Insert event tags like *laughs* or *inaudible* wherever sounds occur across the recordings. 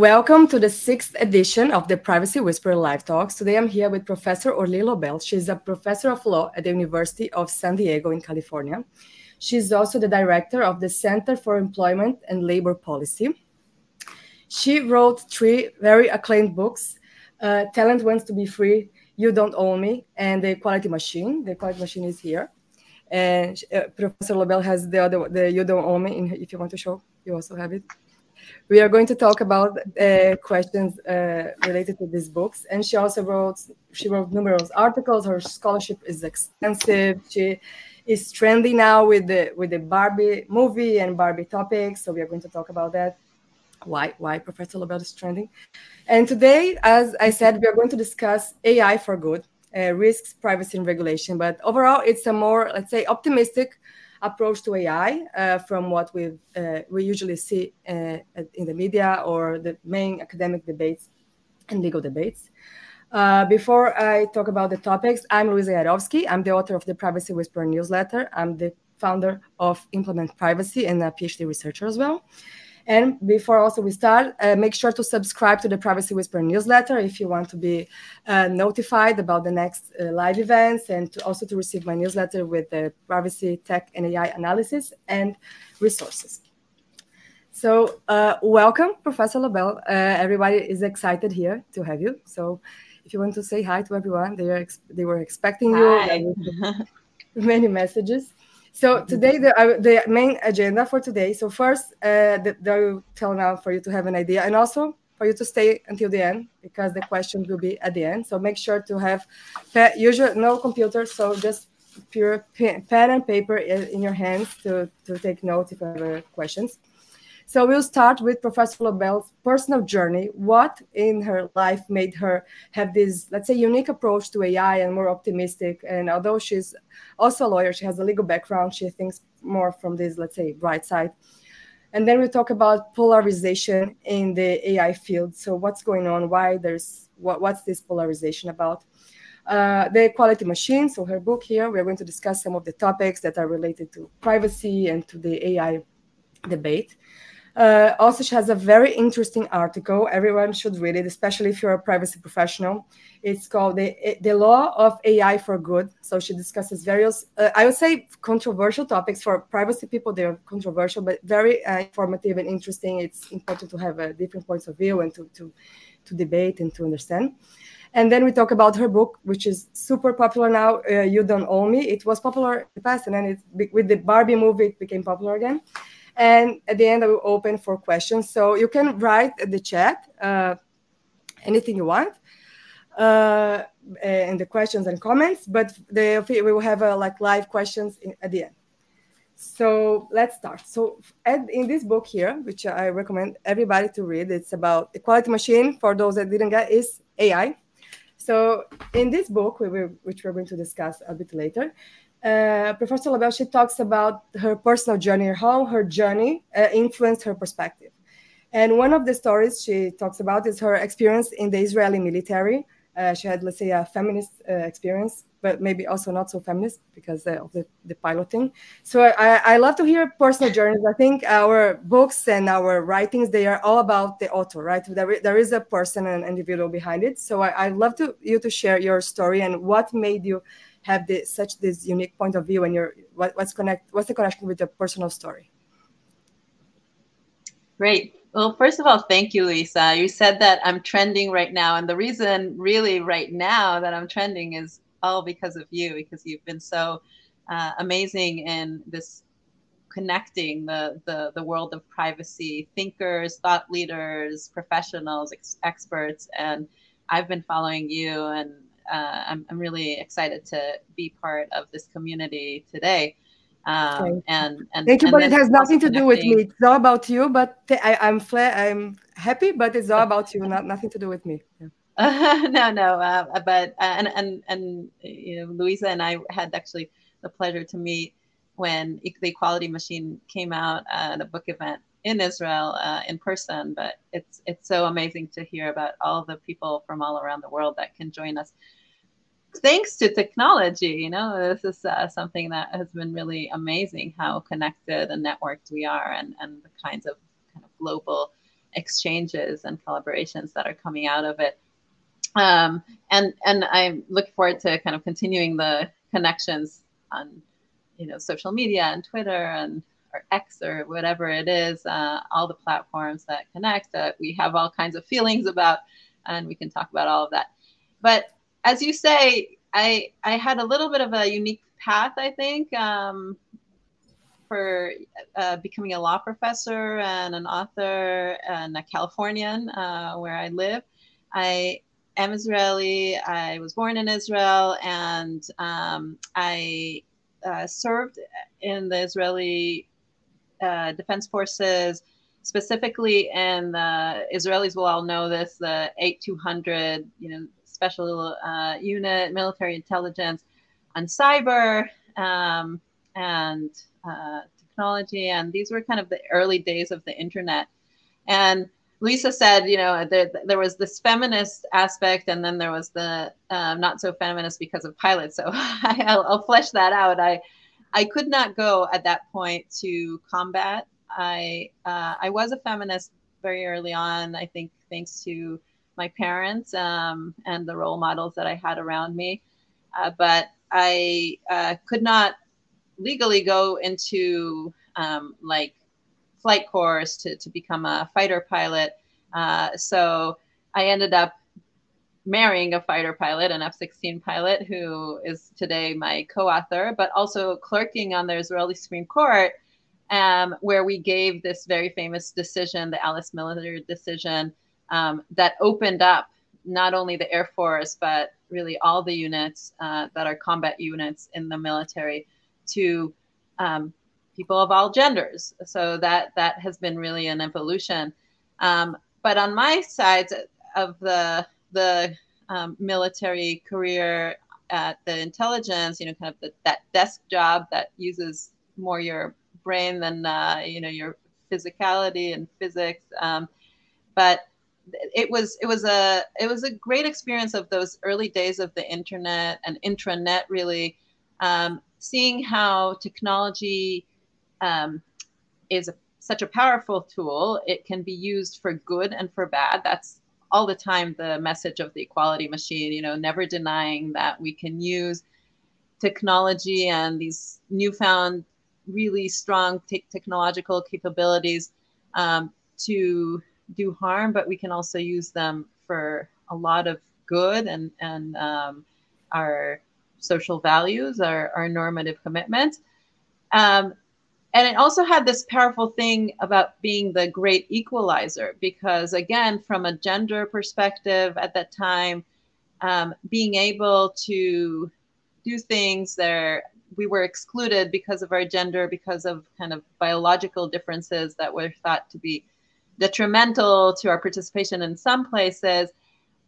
welcome to the sixth edition of the Privacy Whisperer Live Talks. Today I'm here with Professor Orly Lobel. She's a professor of law at the University of San Diego in California. She's also the director of the Center for Employment and Labor Policy. She wrote three very acclaimed books uh, Talent Wants to Be Free, You Don't Own Me, and The Equality Machine. The Equality Machine is here. And uh, Professor Lobel has the other, the You Don't Own Me, in, if you want to show, you also have it we are going to talk about uh, questions uh, related to these books. And she also wrote she wrote numerous articles. Her scholarship is extensive. She is trendy now with the with the Barbie movie and Barbie topics. So we are going to talk about that. Why why Professor Lobel is trending. And today, as I said, we are going to discuss AI for good, uh, risks, privacy, and regulation. But overall, it's a more let's say optimistic approach to AI uh, from what we uh, we usually see uh, in the media or the main academic debates and legal debates. Uh, before I talk about the topics, I'm Luiza Jarovsky. I'm the author of the Privacy Whisperer newsletter. I'm the founder of Implement Privacy and a PhD researcher as well. And before also we start, uh, make sure to subscribe to the Privacy Whisperer newsletter if you want to be uh, notified about the next uh, live events and to also to receive my newsletter with the privacy, tech, and AI analysis and resources. So uh, welcome, Professor Lobel. Uh, everybody is excited here to have you. So if you want to say hi to everyone, they are they were expecting hi. you. many messages. So today, the, uh, the main agenda for today. So first, uh, the, the tell now for you to have an idea, and also for you to stay until the end because the questions will be at the end. So make sure to have usual no computer, so just pure pen, pen and paper in, in, your hands to, to take notes if you have questions. So we'll start with Professor Lobel's personal journey. What in her life made her have this, let's say, unique approach to AI and more optimistic? And although she's also a lawyer, she has a legal background, she thinks more from this, let's say, bright side. And then we talk about polarization in the AI field. So what's going on? Why there's what, what's this polarization about? Uh, the equality machine. So her book here, we're going to discuss some of the topics that are related to privacy and to the AI debate. Uh, also, she has a very interesting article. Everyone should read it, especially if you're a privacy professional. It's called the, the Law of AI for Good. So she discusses various, uh, I would say, controversial topics for privacy people. They're controversial, but very uh, informative and interesting. It's important to have a different points of view and to, to, to debate and to understand. And then we talk about her book, which is super popular now. Uh, you Don't Own Me. It was popular in the past, and then it, with the Barbie movie, it became popular again. And at the end, I will open for questions. So you can write in the chat uh, anything you want uh, in the questions and comments, but the, we will have uh, like live questions in, at the end. So let's start. So in this book here, which I recommend everybody to read, it's about equality machine. For those that didn't get, is AI. So in this book, we will, which we're going to discuss a bit later, uh, Professor Lobel, she talks about her personal journey, how her journey uh, influenced her perspective. And one of the stories she talks about is her experience in the Israeli military. Uh, she had, let's say, a feminist uh, experience, but maybe also not so feminist because of the, the piloting. So I, I love to hear personal journeys. I think our books and our writings, they are all about the author, right? There, there is a person and individual behind it. So I, I love to you to share your story and what made you have this, such this unique point of view and your what, what's connect what's the connection with your personal story? Great. Well first of all thank you lisa. You said that i'm trending right now and the reason really right now that i'm trending is all because of you because you've been so uh, amazing in this connecting the, the the world of privacy thinkers thought leaders professionals ex- experts and i've been following you and uh, I'm, I'm really excited to be part of this community today. Um, and, and thank you, and but it has nothing to do with me. It's all about you. But I, am fla- I'm happy, but it's all about you, not nothing to do with me. Yeah. *laughs* Uh, no, no, uh, but uh, and and and you know, Luiza and I had actually the pleasure to meet when the Equality Machine came out at a book event in Israel uh, in person. But it's it's so amazing to hear about all the people from all around the world that can join us thanks to technology, you know, this is uh, something that has been really amazing how connected and networked we are and, and the kinds of kind of global exchanges and collaborations that are coming out of it. Um, and and I look forward to kind of continuing the connections on you know social media and Twitter and or X or whatever it is, uh, all the platforms that connect that we have all kinds of feelings about, and we can talk about all of that. But as you say, I I had a little bit of a unique path, I think, um, for uh, becoming a law professor and an author and a Californian uh, where I live. I am Israeli. I was born in Israel, and um, I uh, served in the Israeli uh, Defense Forces, specifically in the Israelis will all know this the 8200, you know, special uh, unit, military intelligence, and cyber um, and uh, technology. And these were kind of the early days of the internet. And Lisa said, you know, there, there was this feminist aspect, and then there was the um, not so feminist because of pilots. So *laughs* I'll, I'll, flesh that out. I I could not go at that point to combat. I uh, I was a feminist very early on. I think thanks to my parents um, and the role models that I had around me. Uh, but I uh, could not legally go into um, like flight course to, to become a fighter pilot. Uh, so I ended up marrying a fighter pilot, an F 16 pilot, who is today my co author, but also clerking on the Israeli Supreme Court, um, where we gave this very famous decision, the Alice Miller decision, um, that opened up not only the Air Force, but really all the units uh, that are combat units in the military to um, people of all genders. So that that has been really an evolution. Um, but on my side of the the um, military career at the intelligence, you know, kind of the, that desk job that uses more your brain than uh, you know your physicality and physics. Um, but it was it was a it was a great experience of those early days of the internet and intranet really um, seeing how technology um, is a, such a powerful tool. It can be used for good and for bad. That's all the time the message of the equality machine you know never denying that we can use technology and these newfound really strong te- technological capabilities um, to do harm, but we can also use them for a lot of good and and um, our social values, our, our normative commitments. Um, and it also had this powerful thing about being the great equalizer, because again, from a gender perspective at that time, um, being able to do things there, we were excluded because of our gender, because of kind of biological differences that were thought to be detrimental to our participation in some places.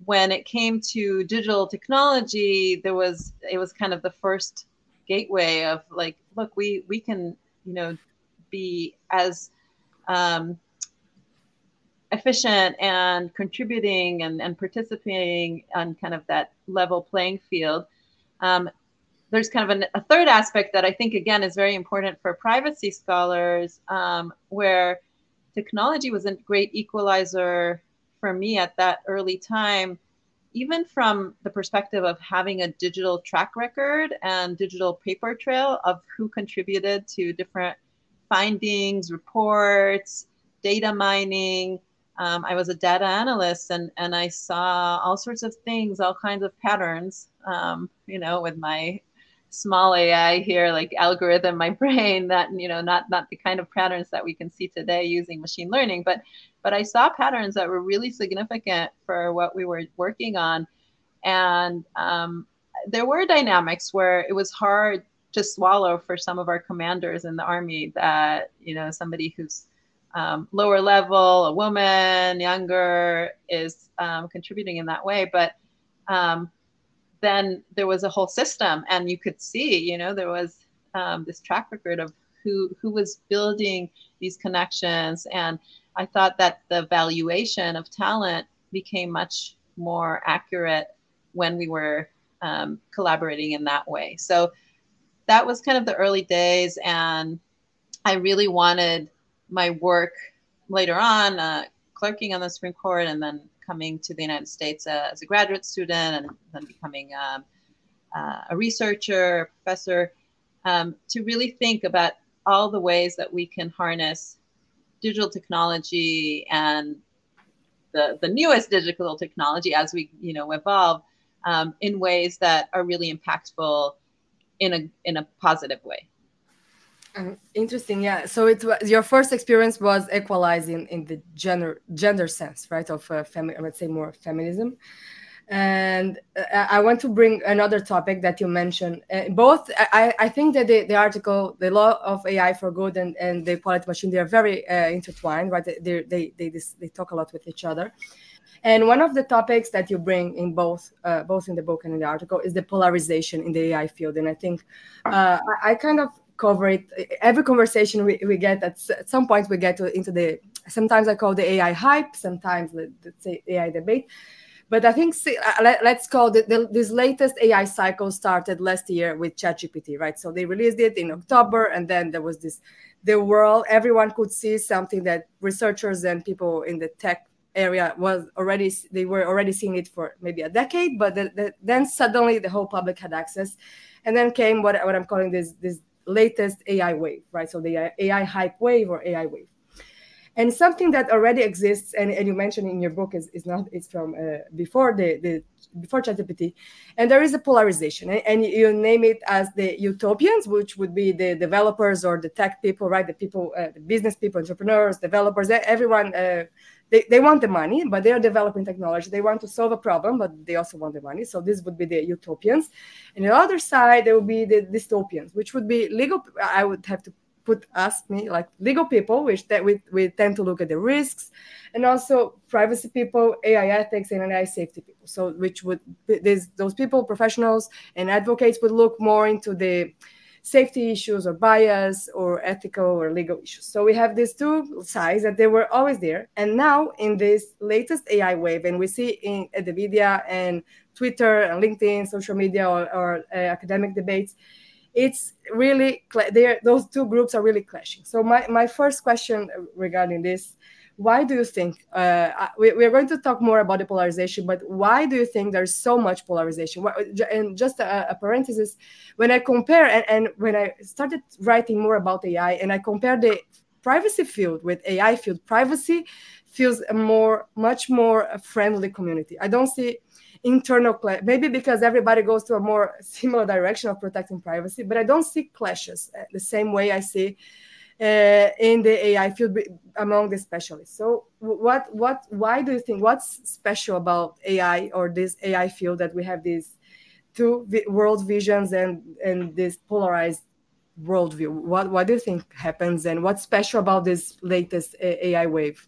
When it came to digital technology there was it was kind of the first gateway of like look we we can you know be as um, efficient and contributing and, and participating on kind of that level playing field. Um, there's kind of an, a third aspect that i think again is very important for privacy scholars um, where technology was a great equalizer for me at that early time, even from the perspective of having a digital track record and digital paper trail of who contributed to different findings, reports, data mining. Um, I was a data analyst and, and I saw all sorts of things, all kinds of patterns, um, you know, with my small AI here, like algorithm, my *laughs* brain, that you know, not not the kind of patterns that we can see today using machine learning, but but I saw patterns that were really significant for what we were working on, and um, there were dynamics where it was hard to swallow for some of our commanders in the army that you know somebody who's um, lower level, a woman, younger, is um, contributing in that way, but um, then there was a whole system and you could see you know there was um, this track record of who who was building these connections. And i thought that the valuation of talent became much more accurate when we were um, collaborating in that way. So that was kind of the early days. And i really wanted my work later on uh, clerking on the Supreme Court and then coming to the United States uh, as a graduate student and then becoming um, uh, a researcher, a professor, um, to really think about all the ways that we can harness digital technology and the, the newest digital technology as we you know evolve um, in ways that are really impactful in a in a positive way. Um, interesting, yeah. So it was your first experience was equalizing in the gender gender sense, right? Of uh, would say more feminism. And uh, I want to bring another topic that you mentioned. Uh, both, I, I think that the, the article, the law of AI for good and, and the equality machine, they are very uh, intertwined, right? They, they, they, they, talk a lot with each other. And one of the topics that you bring in both, uh, both in the book and in the article, is the polarization in the AI field. And I think uh, I, kind of cover it. Every conversation we, we get at, at some point we get to, into the. Sometimes I call the AI hype. Sometimes let's say AI debate. But I think uh, let, us call the, the, this latest AI cycle started last year with ChatGPT, right? So they released it in October, and then there was this the world everyone could see something that researchers and people in the tech area was already they were already seeing it for maybe a decade but the, the, then suddenly the whole public had access and then came what, what i'm calling this this latest ai wave right so the ai hype wave or ai wave and something that already exists and, and you mentioned in your book is, is not it's from uh, before the, the before ChatGPT, and there is a polarization, and, and, you name it as the utopians, which would be the developers or the tech people, right? The people, uh, the business people, entrepreneurs, developers, everyone. Uh, they, they want the money, but they are developing technology. They want to solve a problem, but they also want the money. So this would be the utopians. And the other side, there will be the dystopians, which would be legal. I would have to put us me like legal people which that we, we tend to look at the risks and also privacy people ai ethics and ai safety people so which would these those people professionals and advocates would look more into the safety issues or bias or ethical or legal issues. So we have these two sides that they were always there. And now in this latest ai wave and we see in media and twitter and linkedin social media or, or uh, academic debates it's really there those two groups are really clashing. So my, my first question regarding this why do you think uh, we, we're going to talk more about the polarization but why do you think there's so much polarization? And just a, a parenthesis when i compare and, and when i started writing more about ai and i compare the privacy field with ai field privacy feels a more much more friendly community. I don't see internal maybe because everybody goes to a more *laughs* similar direction of protecting privacy but i don't see clashes uh, the same way i see Uh, in the ai field among the specialists. So what what why do you think what's special about ai or this ai field that we have these two world visions and and this polarized worldview what what do you think happens and what's special about this latest uh, ai wave?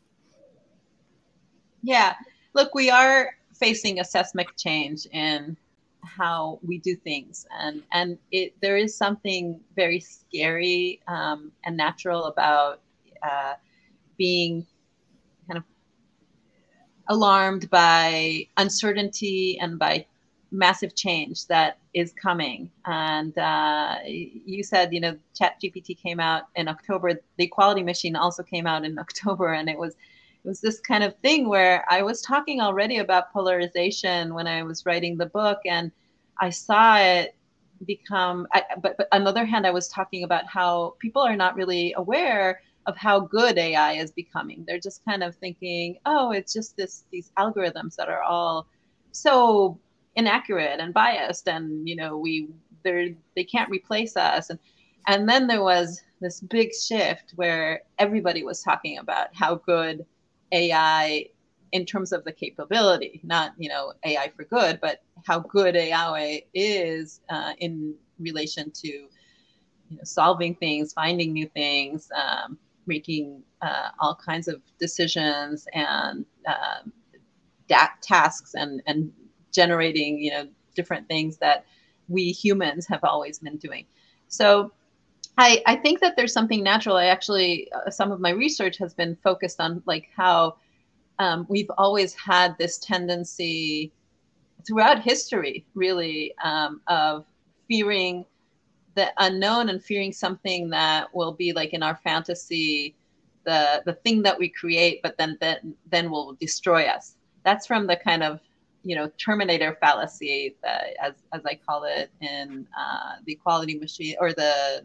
Yeah. Look we are facing a seismic change in how we do things. And and it there is something very scary um, and natural about uh, being kind of alarmed by uncertainty and by massive change that is coming. And uh, you said you know chat gpt came out in october. The equality machine also came out in *laughs* october and it was it was this kind of thing where I was talking already about polarization when I was writing the book, and I saw it become. I, but, but on the other hand, I was talking about how people are not really aware of how good AI is becoming. They're just kind of thinking, oh, it's just this these algorithms that are all so inaccurate and biased, and you know we they're they can't replace us and and then there was this big shift where everybody was talking about how good AI in terms of the capability, not you know AI for good, but how good AI is uh, in relation to you know, solving things, finding new things, um, making uh, all kinds of decisions and um, da- tasks, and and generating you know different things that we humans have always been doing. So I, I think that there's something natural. I actually, uh, some of my research has been focused on like how um, we've always had this tendency throughout history, really, um, of fearing the unknown and fearing something that will be like in our fantasy the the thing that we create, but then then then will destroy us. That's from the kind of you know Terminator fallacy, that, as as I call it in uh, the equality machine or the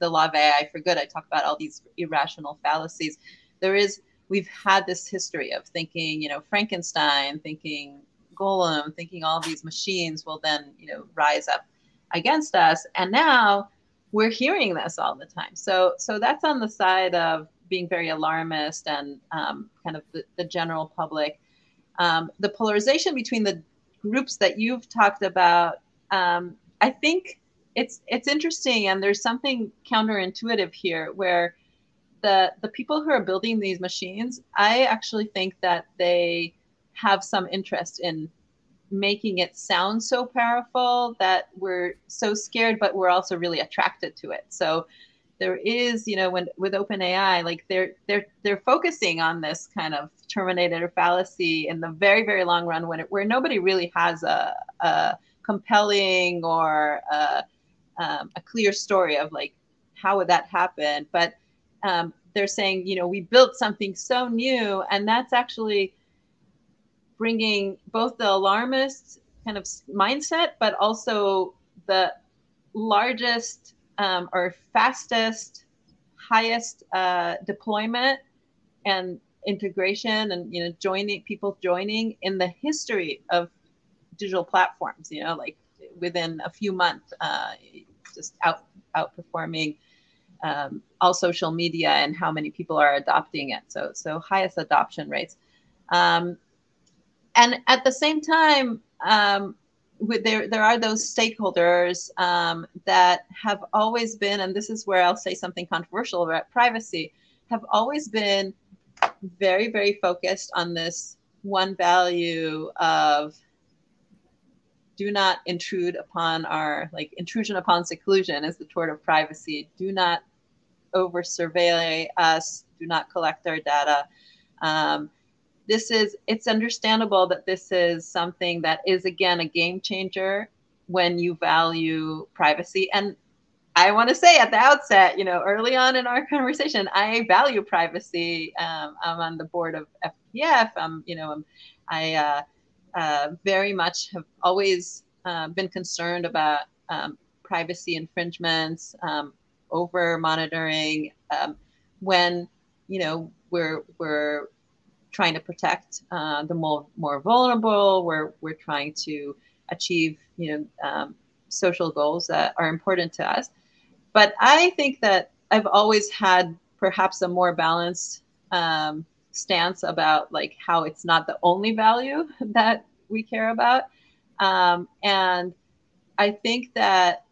the AI for good. I talk about all these irrational fallacies. There is we've had this history of thinking, you know, Frankenstein, thinking Golem, thinking all these machines will then you know rise up against us, and now we're hearing this all the time. So so that's on the side of being very alarmist and um, kind of the, the, general public. Um, the polarization between the groups that you've talked about, um, I think it's it's interesting, and there's something counterintuitive here, where the the people who are building these machines, I actually think that they have some interest in making it sound so powerful that we're so scared, but we're also really attracted to it. So there is, you know, when with OpenAI, like they're they're they're focusing on this kind of terminator fallacy in the very very long run when it, where nobody really has a, a compelling or a, um, a clear story of like how would that happen, but um, they're saying, you know, we built something so new, and that's actually bringing both the alarmist kind of mindset, but also the largest um, or fastest, highest uh, deployment and integration and you know joining people joining in the history of digital platforms you know like within a few months uh, just out outperforming um, all social media and how many people are adopting it. So so highest adoption rates. Um, and at the same time, um, there there are those stakeholders um, that have always been, and this is where I'll say something controversial about privacy, have always been very very focused on this one value of do not intrude upon our like intrusion upon seclusion is the tort of privacy. Do not over surveil us. Do not collect our data. Um, this is it's understandable that this is something that is again a game changer when you value privacy and I want to say at the outset, you know, early on in our conversation, I value privacy. Um, I'm on the board of FPF. I'm, you know, I'm, I uh, uh, very much have always uh, been concerned about um, privacy infringements, um, over monitoring. Um, when you know we're we're trying to protect uh, the more, more vulnerable. We're, we're trying to achieve, you know, um, social goals that are important to us. But I think that I've always had perhaps a more balanced um, stance about like how it's not the only value *laughs* that we care about. Um, and I think that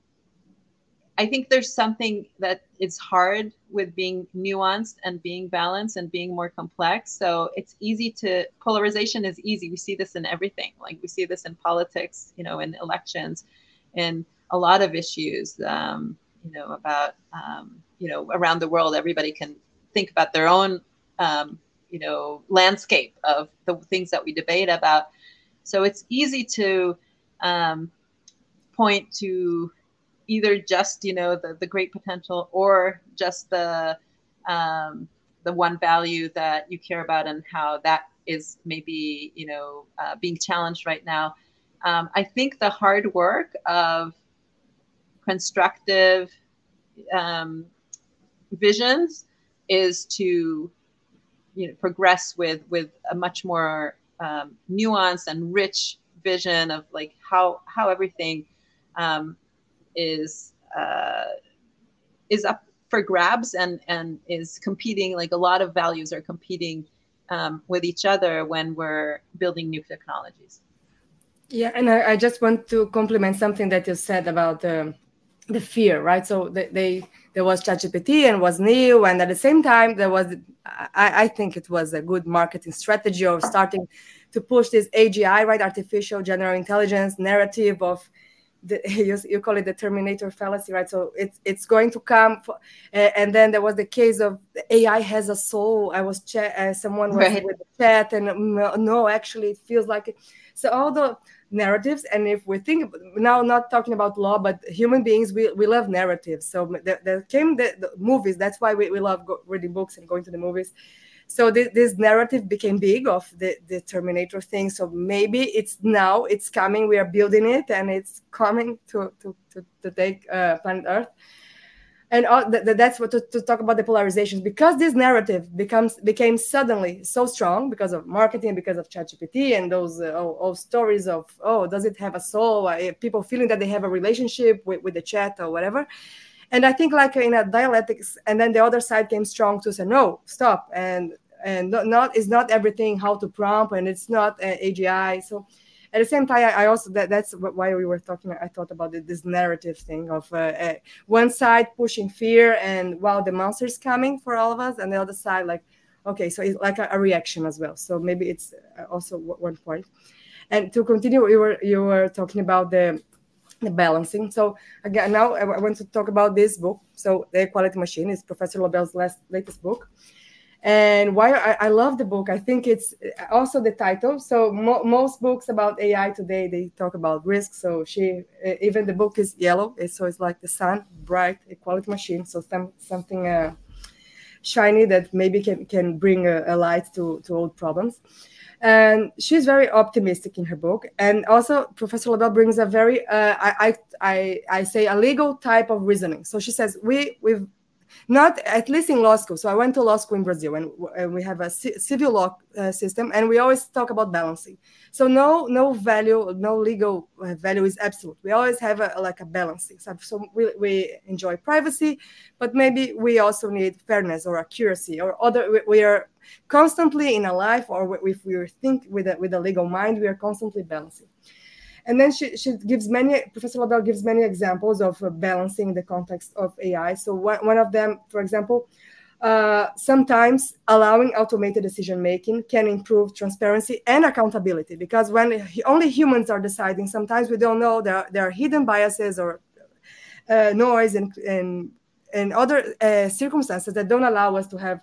I think there's something that is hard with being nuanced and being balanced and being more complex. So it's easy to polarization is easy. We see this in everything. Like we see this in politics, you know, in elections, in a lot of issues, um, you know, about um, you know around the world. Everybody can think about their own, um, you know, landscape of the things that we debate about. So it's easy to um, point to either just you know the, the great potential or just the um, the one value that you care about and how that is maybe you know uh, being challenged right now um, i think the hard work of constructive um, visions is to you know progress with with a much more um, nuanced and rich vision of like how how everything um, is uh, is up for grabs and and is competing. Like a lot of values are competing um, with each other when we're building new technologies. Yeah, and I, I just want to compliment something that you said about the the fear, right? So they, they there was ChatGPT and was new, and at the same time there was I, I think it was a good marketing strategy of starting to push this AGI, right, artificial general intelligence narrative of the, *laughs* you, you, call it the Terminator fallacy, right? So it's it's going to come, for, uh, and then there was the case of AI has a soul. I was chat, uh, someone was right. with the chat, and no, actually, it feels like it. So all the narratives and if we think now not talking about law but human beings we, we love narratives. So there, there came the, the, movies that's why we, we love go, reading books and going to the movies. So this, narrative became big of the, the terminator thing. So maybe it's now it's coming we are building it and it's coming to to, to, to take uh, planet earth and all, th- that's what to, to, talk about the polarizations. Because this narrative becomes became suddenly so strong because of marketing because of ChatGPT and those uh, all, stories of oh does it have a soul? People feeling that they have a relationship with, with the chat or whatever. And i think like in a dialectics and then the other side came strong to say no stop. And and not, not is not everything how to prompt and it's not uh, agi so at the same time i also that, that's why we were talking i thought about this narrative thing of uh, uh, one side pushing fear and wow the monster is coming for all of us and the other side like okay so it's like a, a reaction as well. So maybe it's uh, also one point. And to continue you were you were talking about the the balancing. So again now i want to talk about this book. So the equality machine is professor lobel's last latest book and why I, I, love the book i think it's also the title. So mo- most books about ai today they talk about risk. So she even the book is yellow so it's like the sun bright equality machine. So some, something uh, shiny that maybe can, can bring a, a light to, to old problems. And she's very optimistic in her book. And also professor lobel brings a very uh, I, I i say a legal type of reasoning. So she says we we've not at least in law school. So I went to law school in Brazil, and we have a civil law uh, system, and we always talk about balancing. So no, no value, no legal uh, value is absolute. We always have a, like a balancing. So, so we, we enjoy privacy, but maybe we also need fairness or accuracy or other. We, we are constantly in a life, or if we think with a, with a legal mind, we are constantly balancing. And then she, she gives many, Professor Lobel gives many examples of uh, balancing the context of AI. So one, one of them, for example, uh, sometimes allowing automated decision making can improve transparency and accountability because when only humans are deciding, sometimes we don't know there, there are hidden biases or uh, noise and, and, and other uh, circumstances that don't allow us to have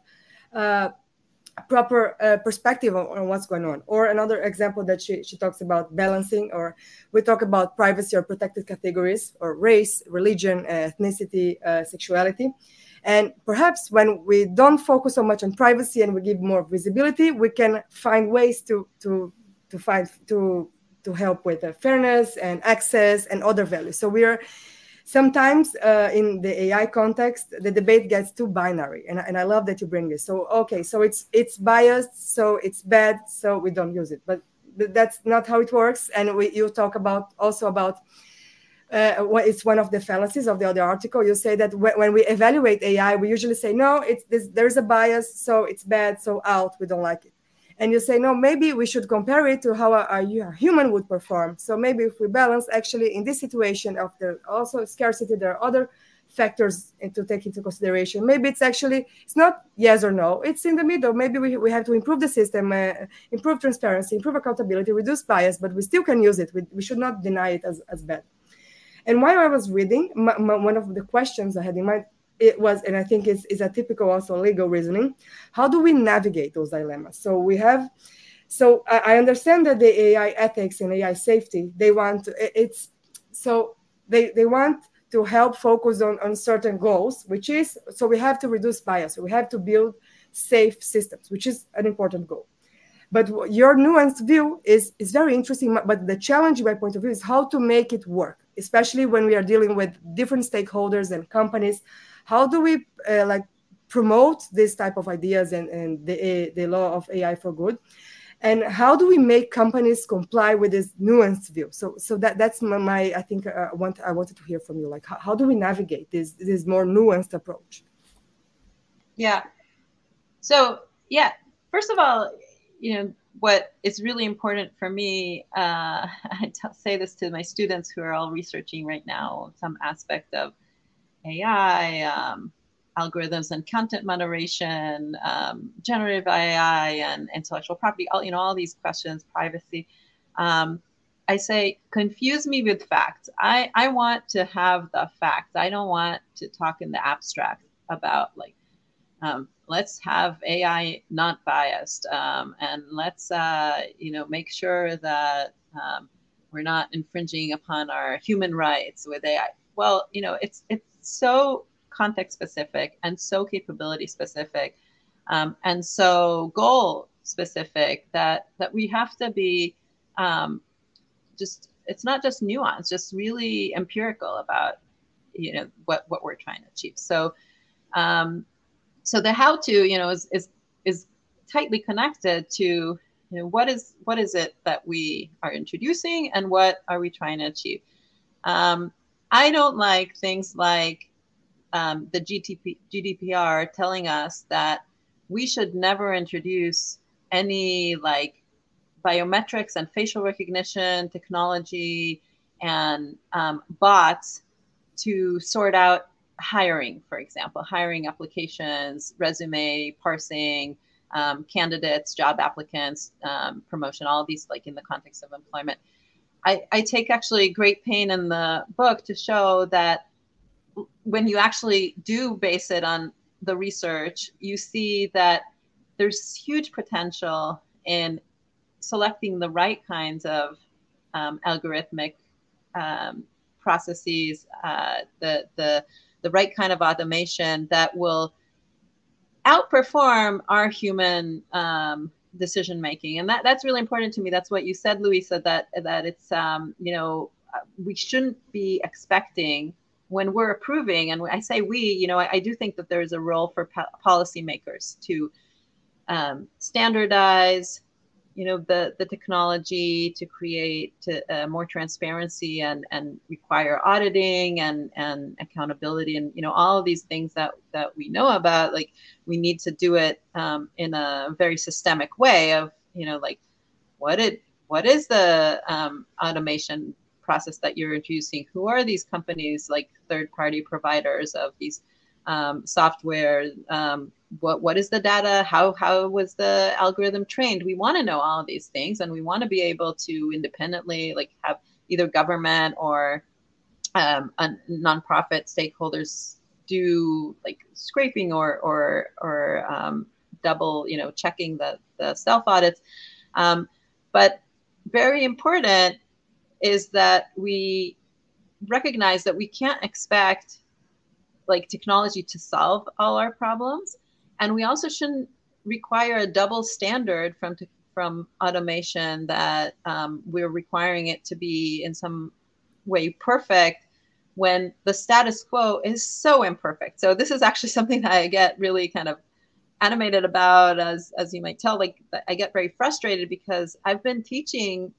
uh, proper uh, perspective on, on, what's going on. Or another example that she, she talks about balancing, or we talk about privacy or protected categories, or race, religion, uh, ethnicity, uh, sexuality. And perhaps when we don't focus so much on privacy and we give more visibility, we can find ways to to to find to to help with fairness and access and other values. So we are sometimes uh, in the AI context, the debate gets too binary, and, and I love that you bring this. So okay, so it's it's biased, so it's bad, so we don't use it. But that's not how it works. And we, you talk about also about uh, it's one of the fallacies of the other article. You say that when we evaluate AI, we usually say no, it's this, there's a bias, so it's bad, so out, we don't like it and you say no maybe we should compare it to how a, a, human would perform. So maybe if we balance actually in this situation of the also scarcity there are other factors to take into consideration. Maybe it's actually it's not yes or no. It's in the middle. Maybe we, we have to improve the system uh, improve transparency improve accountability reduce bias but we still can use it. We, we should not deny it as, as bad. And while i was reading my, my, one of the questions i had in mind it was, and I think it's, it's a typical also legal reasoning. How do we navigate those dilemmas? So we have, so I, I understand that the AI ethics and AI safety, they want, to, it's, so they, they want to help focus on, on certain goals, which is, so we have to reduce bias. So we have to build safe systems, which is an important goal. But your nuanced view is, is very interesting. But the challenge, my point of view, is how to make it work, especially when we are dealing with different stakeholders and companies how do we uh, like promote this type of ideas and, and the, the law of ai for good? And how do we make companies comply with this nuanced view? So so that that's my, my i think uh, i want i wanted to hear from you. Like how, how do we navigate this this more nuanced approach? Yeah. So yeah first of all you know what is really important for me uh, *laughs* i say this to my students who are all researching right now some aspect of AI, um, algorithms and content moderation, um, generative AI and intellectual property, all, you know, all these questions, privacy. Um, I say, confuse me with facts. I, I want to have the facts. I don't want to talk in the abstract about like, um, let's have AI not biased um, and let's, uh, you know, make sure that um, we're not infringing upon our human rights with AI. Well, you know, it's it's so context specific and so capability specific um, and so goal specific that that we have to be um, just it's not just nuance just really empirical about you know what what we're trying to achieve. So um, so the how to you know is is is tightly connected to you know what is what is it that we are introducing and what are we trying to achieve? Um, i don't like things like um, the GTP, gdpr telling us that we should never introduce any like biometrics and facial recognition technology and um, bots to sort out hiring, for example, hiring applications, resume parsing, um, candidates, job applicants, um, promotion, all these like in the context of employment. I, I take actually great pain in the book to show that when you actually do base it on the research, you see that there's huge potential in selecting the right kinds of um, algorithmic um, processes, uh, the, the, the right kind of automation that will outperform our human um, decision making. And that, that's really important to me. That's what you said, Luiza, that, that it's, um, you know, we shouldn't be expecting when we're approving, and I say we, you know, I, I do think that there's a role for po- policymakers to um, standardize, you know, the the technology to create to, uh, more transparency and and require auditing and and accountability and you know all of these things that that we know about. Like we need to do it um, in a very systemic way of you know like what it what is the um, automation process that you're introducing who are these companies like third party providers of these um, software um, what what is the data? How how was the algorithm trained? We want to know all of these things and we want to be able to independently like have either government or um, nonprofit stakeholders do like scraping or or or um, double you know checking the the self audits. Um, but very important is that we recognize that we can't expect like technology to solve all our problems. And we also shouldn't require a double standard from from automation that um, we're requiring it to be in some way perfect when the status quo is so imperfect. So this is actually something that i get really kind of animated about as as you might tell. Like i get very frustrated because i've been teaching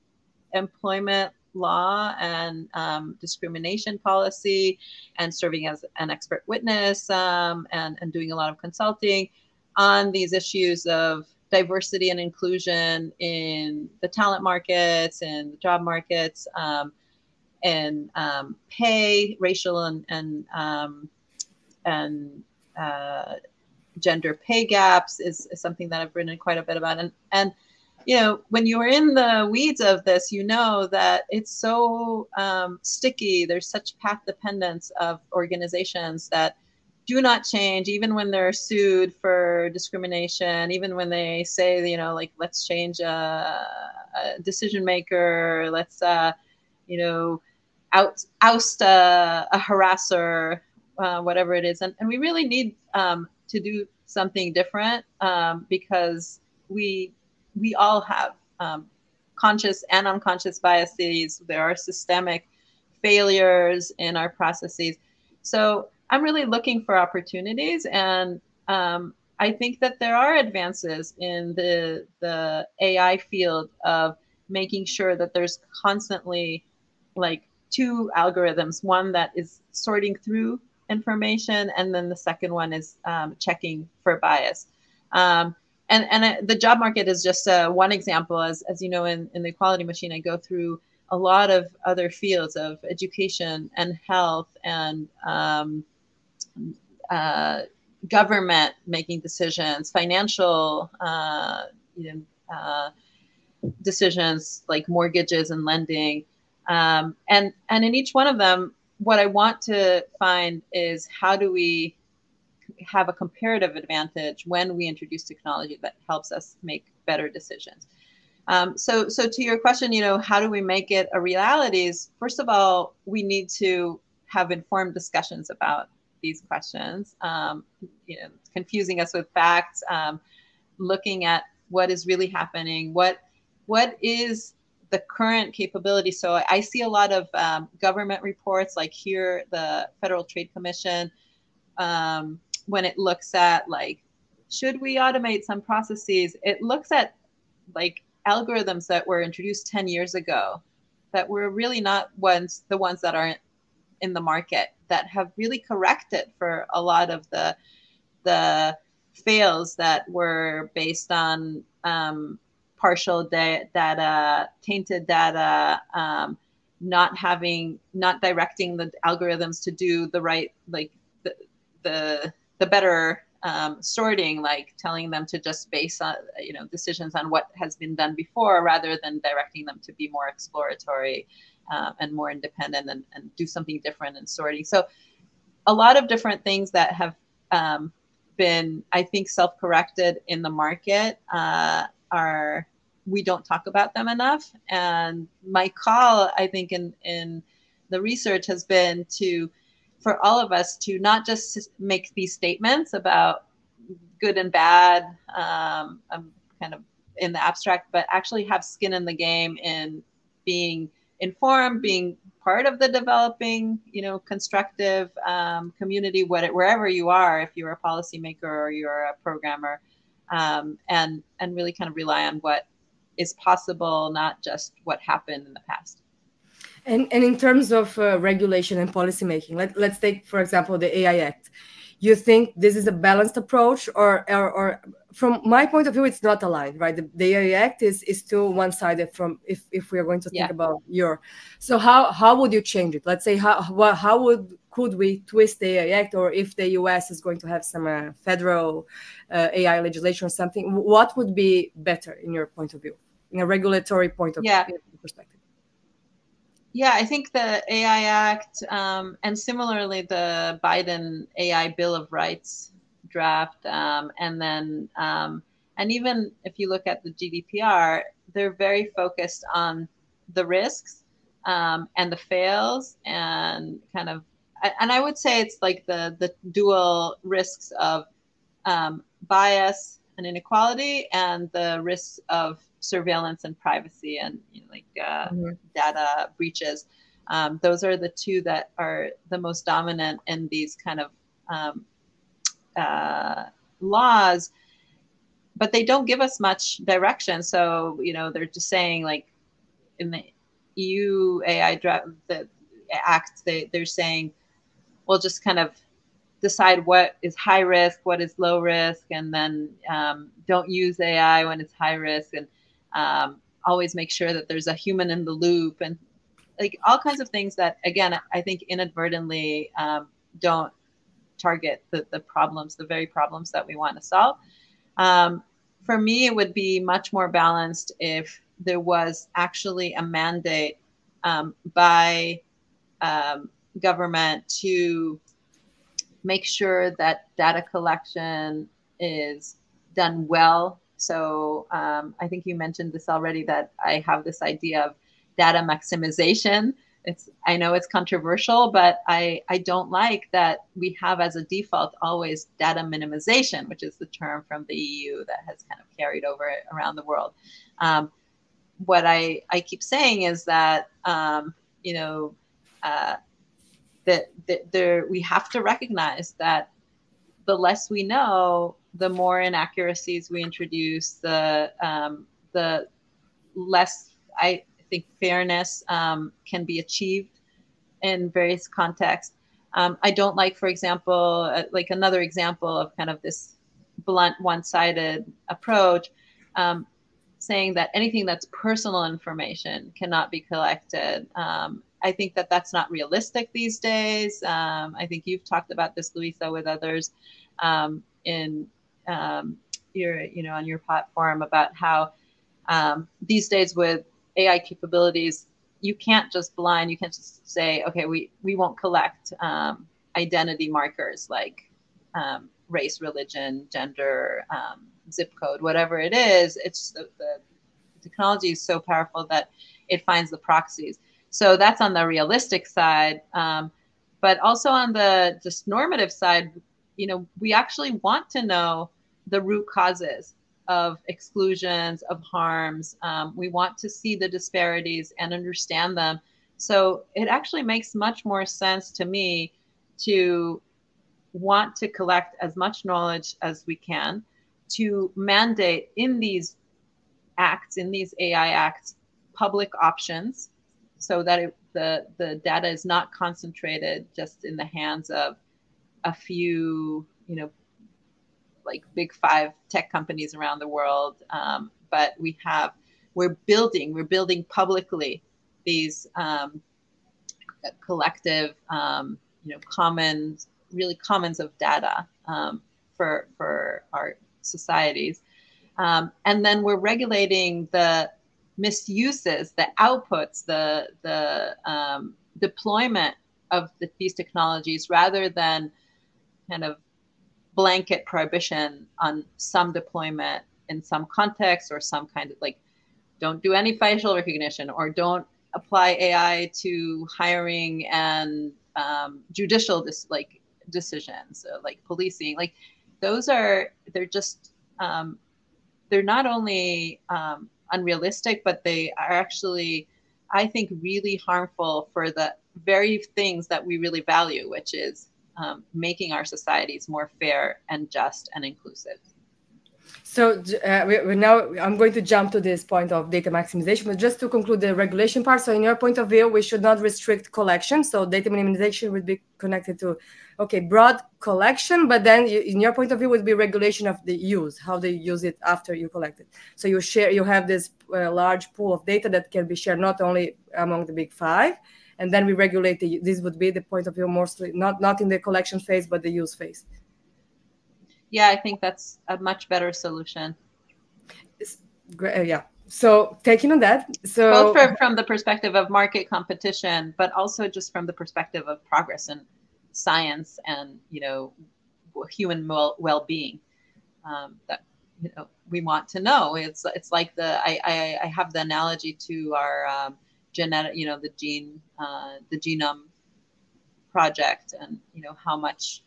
employment law and um, discrimination policy and serving as an expert witness um, and, and doing a lot of consulting on these issues of diversity and inclusion in the talent markets and the job markets um, and um, pay, racial and and um, and uh, gender pay gaps is, is, something that I've written quite a bit about. And and you know, when you're in the weeds of this, you know that it's so um, sticky. There's such path dependence of organizations that do not change, even when they're sued for discrimination, even when they say, you know, like, let's change a, a decision maker, let's, uh, you know, out, oust a, a harasser, uh, whatever it is. And, and we really need um, to do something different um, because we we all have um, conscious and unconscious biases. There are systemic failures in our processes. So I'm really looking for opportunities, and um, I think that there are advances in the the AI field of making sure that there's constantly like two algorithms one that is sorting through information and then the second one is um, checking for bias um, and and the job market is just uh, one example as as you know in, in the equality machine i go through a lot of other fields of education and health and um, uh, government making decisions financial uh, you know, uh, decisions like mortgages and lending. Um, and and in each one of them what i want to find is how do we have a comparative advantage when we introduce technology that helps us make better decisions. Um, so, so to your question, you know, how do we make it a reality? Is first of all, we need to have informed discussions about these questions. Um, you know, confusing us with facts, um, looking at what is really happening, what what is the current capability. So I see a lot of um, government reports, like here, the Federal Trade Commission, um, when it looks at like, should we automate some processes? It looks at like algorithms that were introduced 10 years ago that were really not ones the ones that aren't in the market that have really corrected for a lot of the the fails that were based on um, partial da- data, tainted data, um, not having, not directing the algorithms to do the right, like the the, the better um, sorting, like telling them to just base on, you know, decisions on what has been done before, rather than directing them to be more exploratory uh, and more independent and, and do something different and sorting. So, a lot of different things that have um, been, I think, self-corrected in the market uh, are we don't talk about them enough. And my call, I think, in in the research has been to for all of us to not just make these statements about good and bad, um, kind of in the abstract, but actually have skin in the game in being informed, being part of the developing, you know, constructive um, community, what, wherever you are, if you're a policymaker or you're a programmer, um, and and really kind of rely on what is possible, not just what happened in the past. And, and in terms of uh, regulation and policymaking, let, let's take, for example, the AI Act. You think this is a balanced approach, or, or, or from my point of view, it's not aligned, right? The, the AI Act is, is still one sided from if, if we are going to think yeah. about your. So, how, how would you change it? Let's say, how, how would could we twist the AI Act, or if the US is going to have some uh, federal uh, AI legislation or something, what would be better in your point of view, in a regulatory point of yeah. perspective? Yeah, I think the AI Act um, and similarly the Biden AI Bill of Rights draft, um, and then um, and even if you look at the GDPR, they're very focused on the risks um, and the fails and kind of and I would say it's like the the dual risks of um, bias and inequality and the risks of surveillance and privacy and you know, like uh, mm-hmm. data breaches. Um, those are the two that are the most dominant in these kind of um, uh, laws, but they don't give us much direction. So you know they're just saying like in the EU AI the act they they're saying we'll just kind of decide what is high risk, what is low risk, and then um, don't use AI when it's high risk, and um, always make sure that there's a human in the loop, and like all kinds of things that, again, I think inadvertently um, don't target the, the problems, the very problems that we want to solve. Um, for me, it would be much more balanced if there was actually a mandate um, by um, government to make sure that data collection is done well. So um, I think you mentioned this already that I have this idea of data maximization. It's I know it's controversial, but I I don't like that we have as a default always data minimization, which is the term from the EU that has kind of carried over around the world. Um, what I I keep saying is that um, you know. Uh, that, that there we have to recognize that the less we know, the more inaccuracies we introduce, the um, the less I think fairness um, can be achieved in various contexts. Um, I don't like, for example, uh, like another example of kind of this blunt, one-sided approach, um, saying that anything that's personal information cannot be collected um, I think that that's not realistic these days. Um, I think you've talked about this, Luiza, with others um, in um, your, you know, on your platform about how um, these days with AI capabilities, you can't just blind. You can't just say, okay, we we won't collect um, identity markers like race, religion, gender, zip code, whatever it is. It's the, the technology is so powerful that it finds the proxies. So that's on the realistic side. Um, but also on the just normative side, you know, we actually want to know the root causes of exclusions, of harms. Um, we want to see the disparities and understand them. So it actually makes much more sense to me to want to collect as much knowledge as we can, to mandate in these acts, in these AI acts, public options so that it, the, the data is not concentrated just in the hands of a few, you know, like big five tech companies around the world. Um, but we have, we're building, we're building publicly these um, collective, um, you know, commons, really commons of data um, for for our societies, um, and then we're regulating the misuses, the outputs, the the um, deployment of the, these technologies, rather than kind of blanket prohibition on some deployment in some context or some kind of like don't do any facial recognition or don't apply AI to hiring and um, judicial dis- like decisions, so like policing. Like those are they're just um, they're not only um, unrealistic, but they are actually, I think, really harmful for the very things that we really value, which is um, making our societies more fair and just and inclusive. So uh, we, we now I'm going to jump to this point of data maximization, but just to conclude the regulation part. So in your point of view, we should not restrict collection. So data minimization would be connected to, okay, broad collection, but then you, in your point of view would be regulation of the use, how they use it after you collect it. So you share, you have this uh, large pool of data that can be shared not only among the big five, and then we regulate the, this would be the point of view mostly not not in the collection phase, but the use phase yeah, I think that's a much better solution. Great, uh, yeah. So taking on that, so both for, from the perspective of market competition, but also just from the perspective of progress in science and you know human well being. Um, that you know we want to know. It's it's like the I I, I have the analogy to our um, genetic, you know, the gene uh, the genome project, and you know how much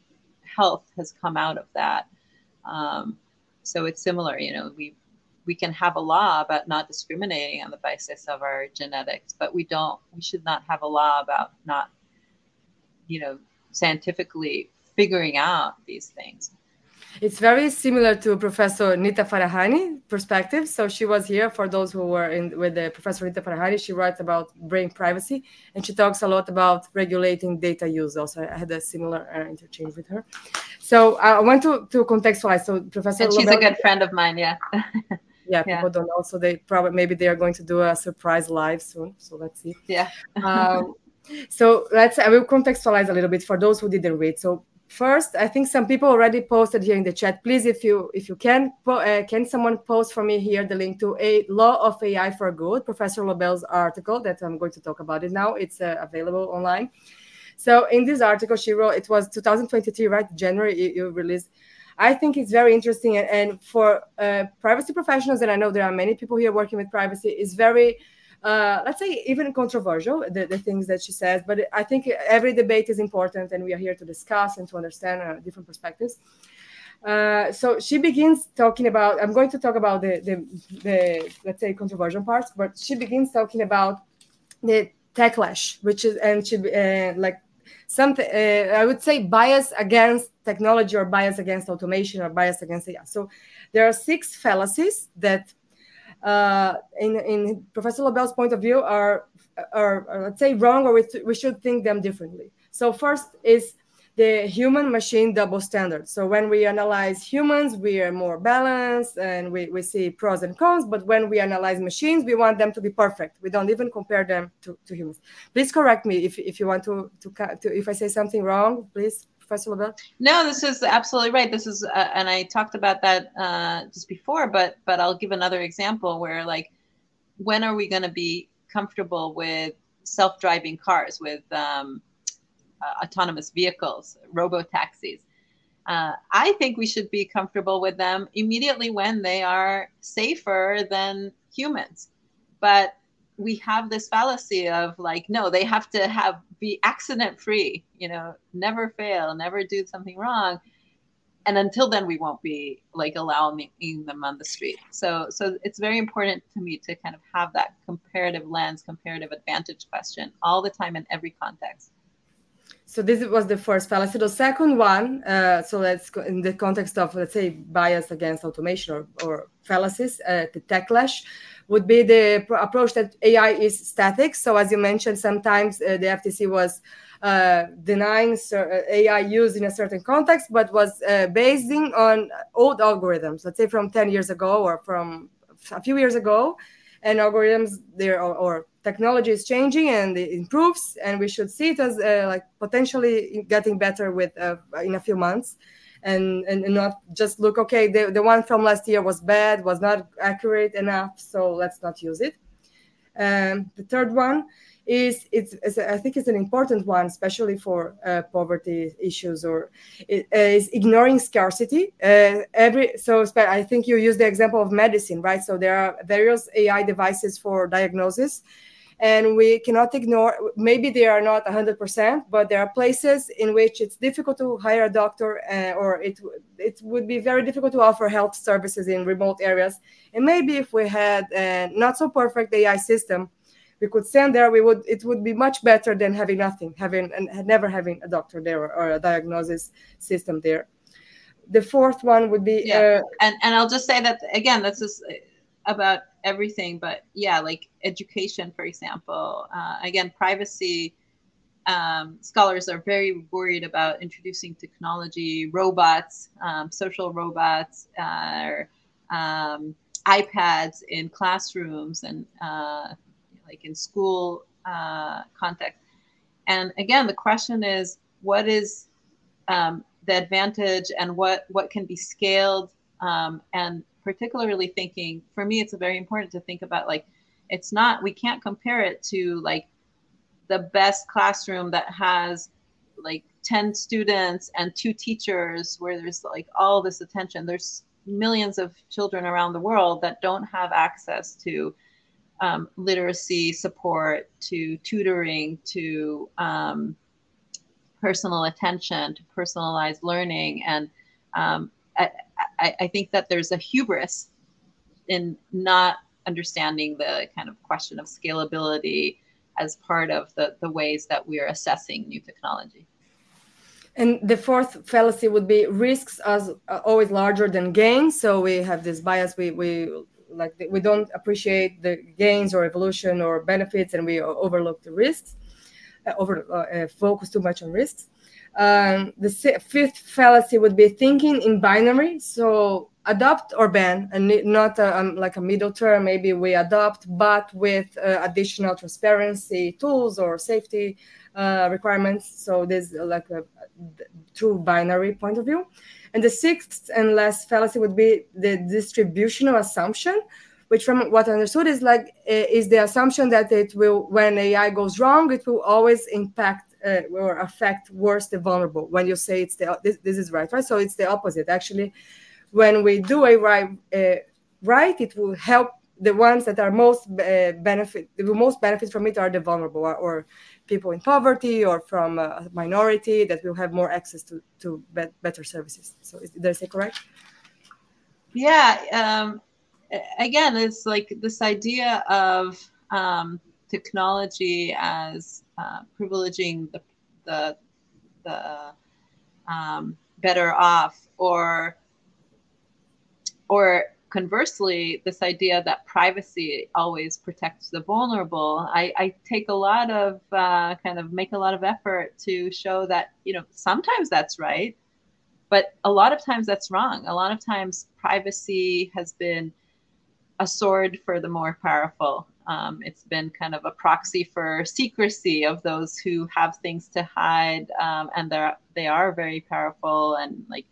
health has come out of that. Um, so it's similar, you know, we we can have a law about not discriminating on the basis of our genetics, but we don't. We should not have a law about not, you know, scientifically figuring out these things. It's very similar to Professor Nita Farahany perspective. So she was here for those who were in with the Professor Nita Farahany. She writes about brain privacy and she talks a lot about regulating data use. Also, I had a similar uh, interchange with her. So I want to to contextualize. So Professor, and she's Lobel, a good friend of mine. Yeah. *laughs* yeah, people yeah. don't know. So they probably maybe they are going to do a surprise live soon. So let's see. Yeah. um, *laughs* so let's I will contextualize a little bit for those who didn't read. So first i think some people already posted here in the chat. Please if you if you can uh, can someone post for me here the link to a law of ai for good professor lobel's article that i'm going to talk about it now. It's uh, available online. So in this article she wrote it was 2023 right? January you, you released. I think it's very interesting and, and for uh, privacy professionals and i know there are many people here working with privacy is very uh, let's say even controversial the, the things that she says but i think every debate is important and we are here to discuss and to understand uh, different perspectives uh, so she begins talking about i'm going to talk about the, the, the let's say controversial parts but she begins talking about the techlash which is and she uh, like something uh, i would say bias against technology or bias against automation or bias against AI. so there are six fallacies that uh, in, in Professor Lobel's point of view, are, are, are let's say wrong, or we, th- we should think them differently. So first is the human machine double standard. So when we analyze humans, we are more balanced and we, we see pros and cons. But when we analyze machines, we want them to be perfect. We don't even compare them to, to humans. Please correct me if, if you want to, to, to if I say something wrong, please. Professor? No, this is absolutely right. This is, uh, and I talked about that uh, just before, but but I'll give another example where like, when are we going to be comfortable with self-driving cars, with um, uh, autonomous vehicles, robo taxis? Uh, I think we should be comfortable with them immediately when they are safer than humans but we have this fallacy of like no they have to have be accident free you know never fail never do something wrong. And until then we won't be like allowing them on the street. So so it's very important to me to kind of have that comparative lens comparative advantage question all the time in every context. So this was the first fallacy. The second one, uh, so let's go in the context of let's say bias against automation or, or fallacies, uh, the techlash would be the approach that AI is static. So as you mentioned, sometimes uh, the FTC was uh, denying uh, AI use in a certain context, but was uh, basing on old algorithms, let's say from 10 years ago or from a few years ago, and algorithms there or, or technology is changing and it improves and we should see it as uh, like potentially getting better with uh, in a few months and, and not just look okay the, the one from last year was bad was not accurate enough so let's not use it um, the third one is it's, it's, I think it's an important one, especially for uh, poverty issues, or it, uh, is ignoring scarcity. Uh, every so I think you use the example of medicine, right? So there are various AI devices for diagnosis, and we cannot ignore maybe they are not 100% but there are places in which it's difficult to hire a doctor uh, or it it would be very difficult to offer health services in remote areas and maybe if we had a not so perfect ai system we could send there we would it would be much better than having nothing having and never having a doctor there or, or a diagnosis system there the fourth one would be yeah. Uh, and and i'll just say that again this is about everything but yeah like education for example uh, again privacy um, scholars are very worried about introducing technology robots um, social robots uh, or um, ipads in classrooms and uh, like in school uh, context. And again the question is what is um, the advantage and what what can be scaled um, and particularly thinking for me it's very important to think about like it's not we can't compare it to like the best classroom that has like 10 students and two teachers where there's like all this attention. There's millions of children around the world that don't have access to um, literacy support to tutoring to um, personal attention to personalized learning. And um, I, I think that there's a hubris in not understanding the kind of question of scalability as part of the, the ways that we are assessing new technology. And the fourth fallacy would be risks as uh, always larger than gains. So we have this bias. We we like we don't appreciate the gains or evolution or benefits, and we overlook the risks. Uh, over uh, focus too much on risks. Um, the fifth fallacy would be thinking in binary. So adopt or ban, and not a, um, like a middle term. Maybe we adopt, but with uh, additional transparency tools or safety uh, requirements. So there's uh, like a, a true binary point of view. And the sixth and last fallacy would be the distributional assumption, which from what I understood is like is the assumption that it will when AI goes wrong, it will always impact uh, or affect worse the vulnerable when you say it's the this, this is right right? So it's the opposite. Actually when we do a right uh, right it will help the ones that are most uh, benefit the most benefit from it are the vulnerable or, or people in poverty or from a minority that will have more access to to be better services. So is, did i say correct? Yeah um, again it's like this idea of um, technology as uh, privileging the the, the um, better off, or or conversely, this idea that privacy always protects the vulnerable. I, I take a lot of uh, kind of make a lot of effort to show that you know sometimes that's right, but a lot of times that's wrong. A lot of times privacy has been a sword for the more powerful um, it's been kind of a proxy for secrecy of those who have things to hide, um, and they're they are very powerful. And like,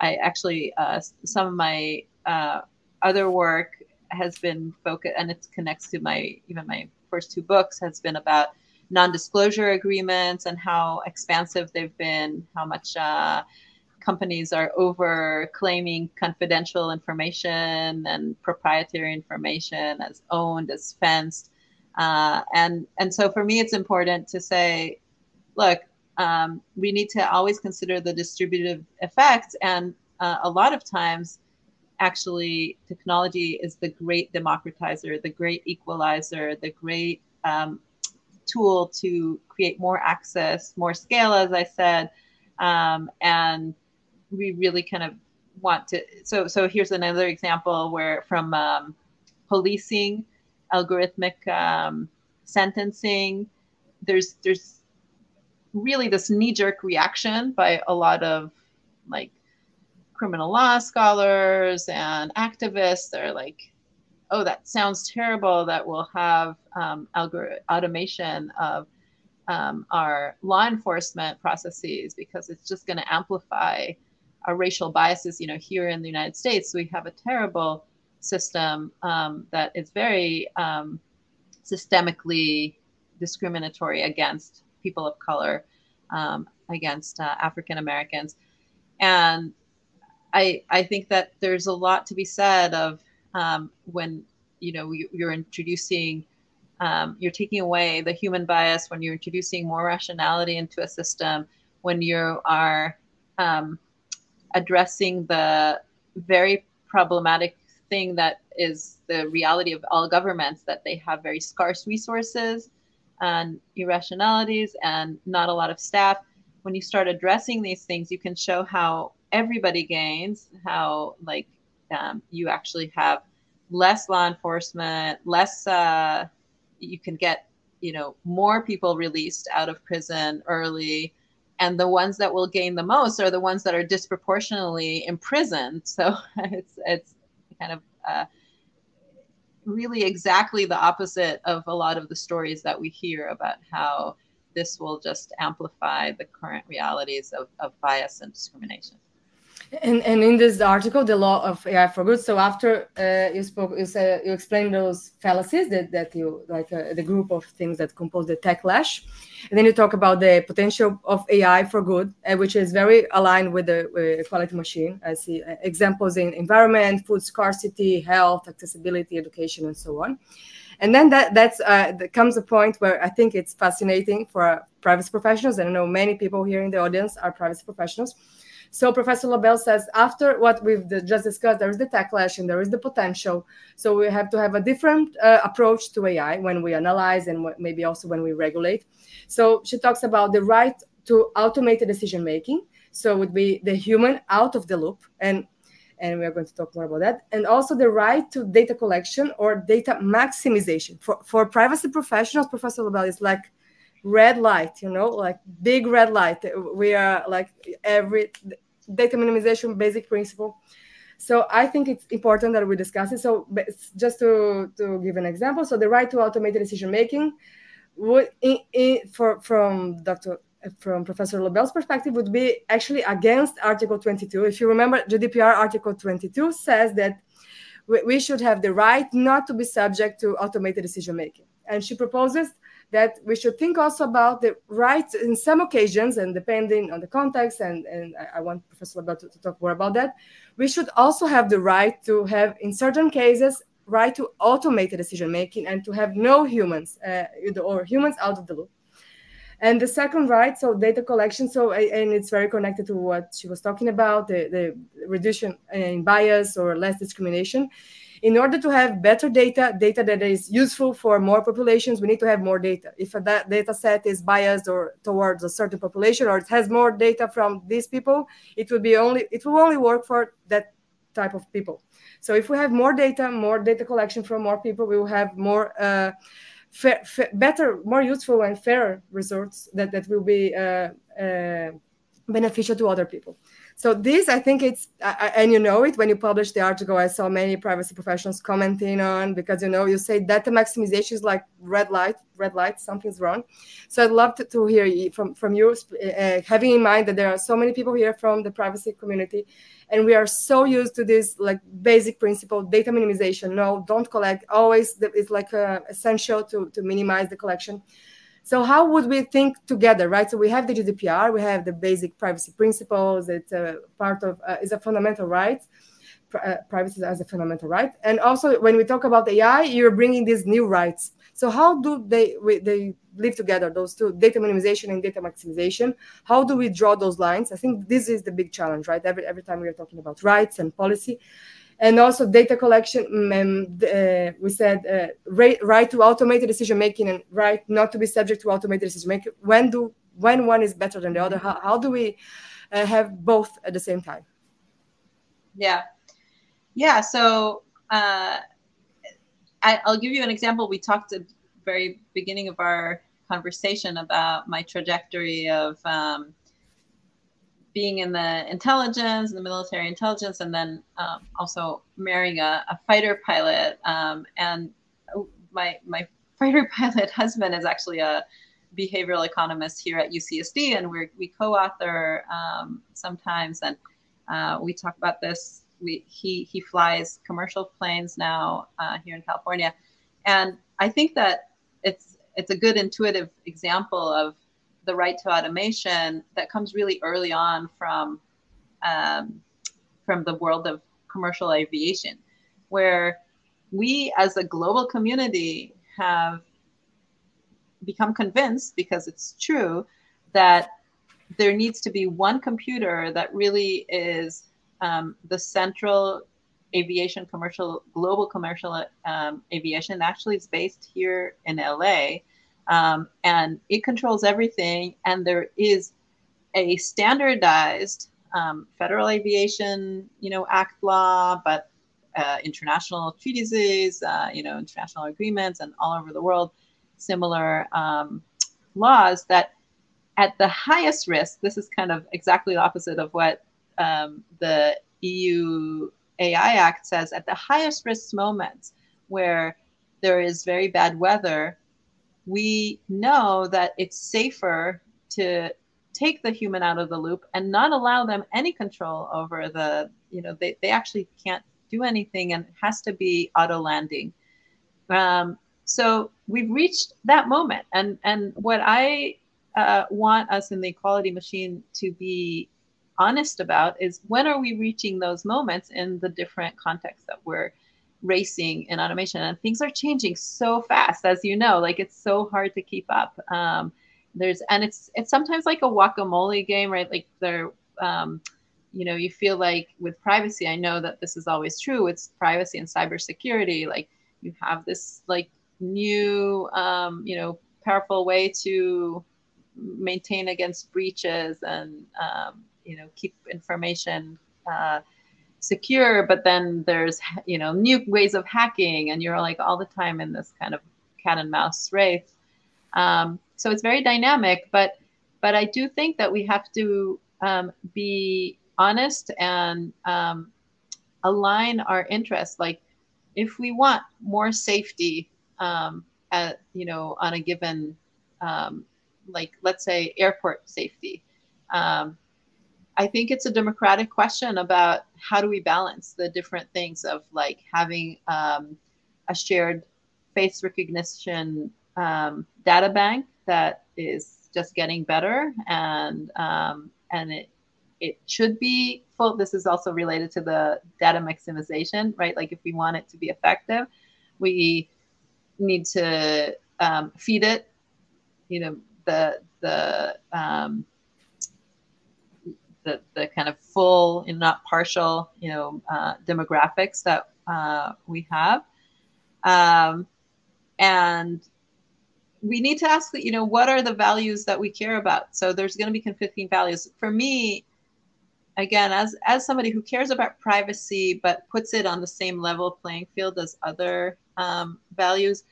I actually uh, some of my uh, other work has been focused, and it connects to my even my first two books has been about non-disclosure agreements and how expansive they've been, how much uh, companies are over claiming confidential information and proprietary information as owned, as fenced. Uh, and and so for me, it's important to say, look, um, we need to always consider the distributive effect, and uh, a lot of times, actually, technology is the great democratizer, the great equalizer, the great um, tool to create more access, more scale, as I said, um, and we really kind of want to. So, so here's another example where from um, policing, algorithmic um, sentencing, there's there's really this knee-jerk reaction by a lot of like criminal law scholars and activists. They're like, "Oh, that sounds terrible. That we'll have um, algor- automation of um, our law enforcement processes because it's just going to amplify our racial biases. You know, here in the United States, we have a terrible system um, that is very um, systemically discriminatory against people of color, um, against uh, African Americans, and I I think that there's a lot to be said of um, when you know you're introducing um, you're taking away the human bias when you're introducing more rationality into a system when you are um, addressing the very problematic thing that is the reality of all governments that they have very scarce resources and irrationalities and not a lot of staff. When you start addressing these things you can show how everybody gains how like um, you actually have less law enforcement less uh, you can get you know more people released out of prison early and the ones that will gain the most are the ones that are disproportionately imprisoned. *laughs* So it's it's kind of uh, really exactly the opposite of a lot of the stories that we hear about how this will just amplify the current realities of, of bias and discrimination and, and in this article, the law of AI for good. So after uh, you spoke, you said you explained those fallacies that that you like uh, the group of things that compose the techlash, and then you talk about the potential of AI for good, uh, which is very aligned with the equality machine. I see uh, examples in environment, food scarcity, health, accessibility, education, and so on. And then that that's uh, that comes a point where I think it's fascinating for privacy professionals, and I know many people here in the audience are privacy professionals so Professor Lobel says after what we've just discussed, there is the techlash and there is the potential. So we have to have a different uh, approach to AI when we analyze and maybe also when we regulate. So she talks about the right to automated decision making. So it would be the human out of the loop and and we are going to talk more about that. And also the right to data collection or data maximization. For, for privacy professionals, Professor Lobel is like red light, you know, like big red light. We are like every data minimization basic principle. So I think it's important that we discuss it. So just to, to give an example, so the right to automated decision making would in, in, for from Dr. from Professor Lobel's perspective would be actually against Article 22. If you remember, GDPR Article 22 says that we, we should have the right not to be subject to automated decision making. And she proposes that we should think also about the rights in some occasions, and depending on the context, and, and I want Professor Lobel to, to talk more about that, we should also have the right to have, in certain cases, right to automated decision making and to have no humans uh, or humans out of the loop. And the second right, so data collection, so and it's very connected to what she was talking about, the, the reduction in bias or less discrimination in order to have better data, data that is useful for more populations, we need to have more data. If a data set is biased or towards a certain population, or it has more data from these people, it will be only it will only work for that type of people. So if we have more data, more data collection from more people, we will have more uh, fair, fair, better, more useful and fairer results that that will be uh, uh, beneficial to other people. So this, I think it's, and you know it when you publish the article. I saw many privacy professionals commenting on because you know you say data maximization is like red light, red light, something's wrong. So I'd love to, to hear from from you, uh, having in mind that there are so many people here from the privacy community, and we are so used to this like basic principle, data minimization. No, don't collect. Always, it's like uh, essential to to minimize the collection So how would we think together, right? So we have the GDPR, we have the basic privacy principles. It's a part of uh, is a fundamental right. Uh, privacy as a fundamental right, and also when we talk about AI, you're bringing these new rights. So how do they we, they live together? Those two, data minimization and data maximization. How do we draw those lines? I think this is the big challenge, right? Every every time we are talking about rights and policy, and also data collection um, uh, we said uh, right, right to automated decision making and right not to be subject to automated decision making. When do when one is better than the other? How, how do we uh, have both at the same time? Yeah. Yeah so uh, I, i'll give you an example. We talked at the very beginning of our conversation about my trajectory of um, being in the intelligence, the military intelligence, and then um, also marrying a, a fighter pilot. Um, and my my fighter *laughs* pilot husband is actually a behavioral economist here at UCSD, and we we co-author um, sometimes, and uh, we talk about this. We he he flies commercial planes now uh, here in California, and I think that it's it's a good intuitive example of the right to automation that comes really early on from um, from the world of commercial aviation, where we as a global community have become convinced because it's true that there needs to be one computer that really is um, the central aviation commercial global commercial um, aviation. Actually is based here in la um, and it controls everything. And there is a standardized um, Federal Aviation, you know, Act law, but uh, international treaties, uh, you know, international agreements, and all over the world, similar um, laws that at the highest risk, this is kind of exactly the opposite of what um, the EU AI Act says, at the highest risk moments where there is very bad weather, we know that it's safer to take the human out of the loop and not allow them any control over the you know they, they actually can't do anything and it has to be auto landing. Um, so we've reached that moment and and what i uh, want us in the equality machine to be honest about is when are we reaching those moments in the different contexts that we're racing in automation and things are changing so fast as you know like it's so hard to keep up. Um, there's and it's it's sometimes like a guacamole game right? Like there um, you know you feel like with privacy i know that this is always true it's privacy and cybersecurity like you have this like new um, you know powerful way to maintain against breaches and um, you know keep information uh, secure but then there's you know new ways of hacking and you're like all the time in this kind of cat and mouse race um, so it's very dynamic but but i do think that we have to um, be honest and um, align our interests. Like if we want more safety um, at you know on a given um, like let's say airport safety um, I think it's a democratic question about how do we balance the different things of like having um, a shared face recognition um, data bank that is just getting better and um, and it it should be full. This is also related to the data maximization, right? Like if we want it to be effective, we need to um, feed it, you know, the the um, the, the kind of full and not partial, you know, uh, demographics that uh, we have. Um, and we need to ask, you know, what are the values that we care about? So there's going to be conflicting values. For me, again, as as somebody who cares about privacy but puts it on the same level playing field as other um, values,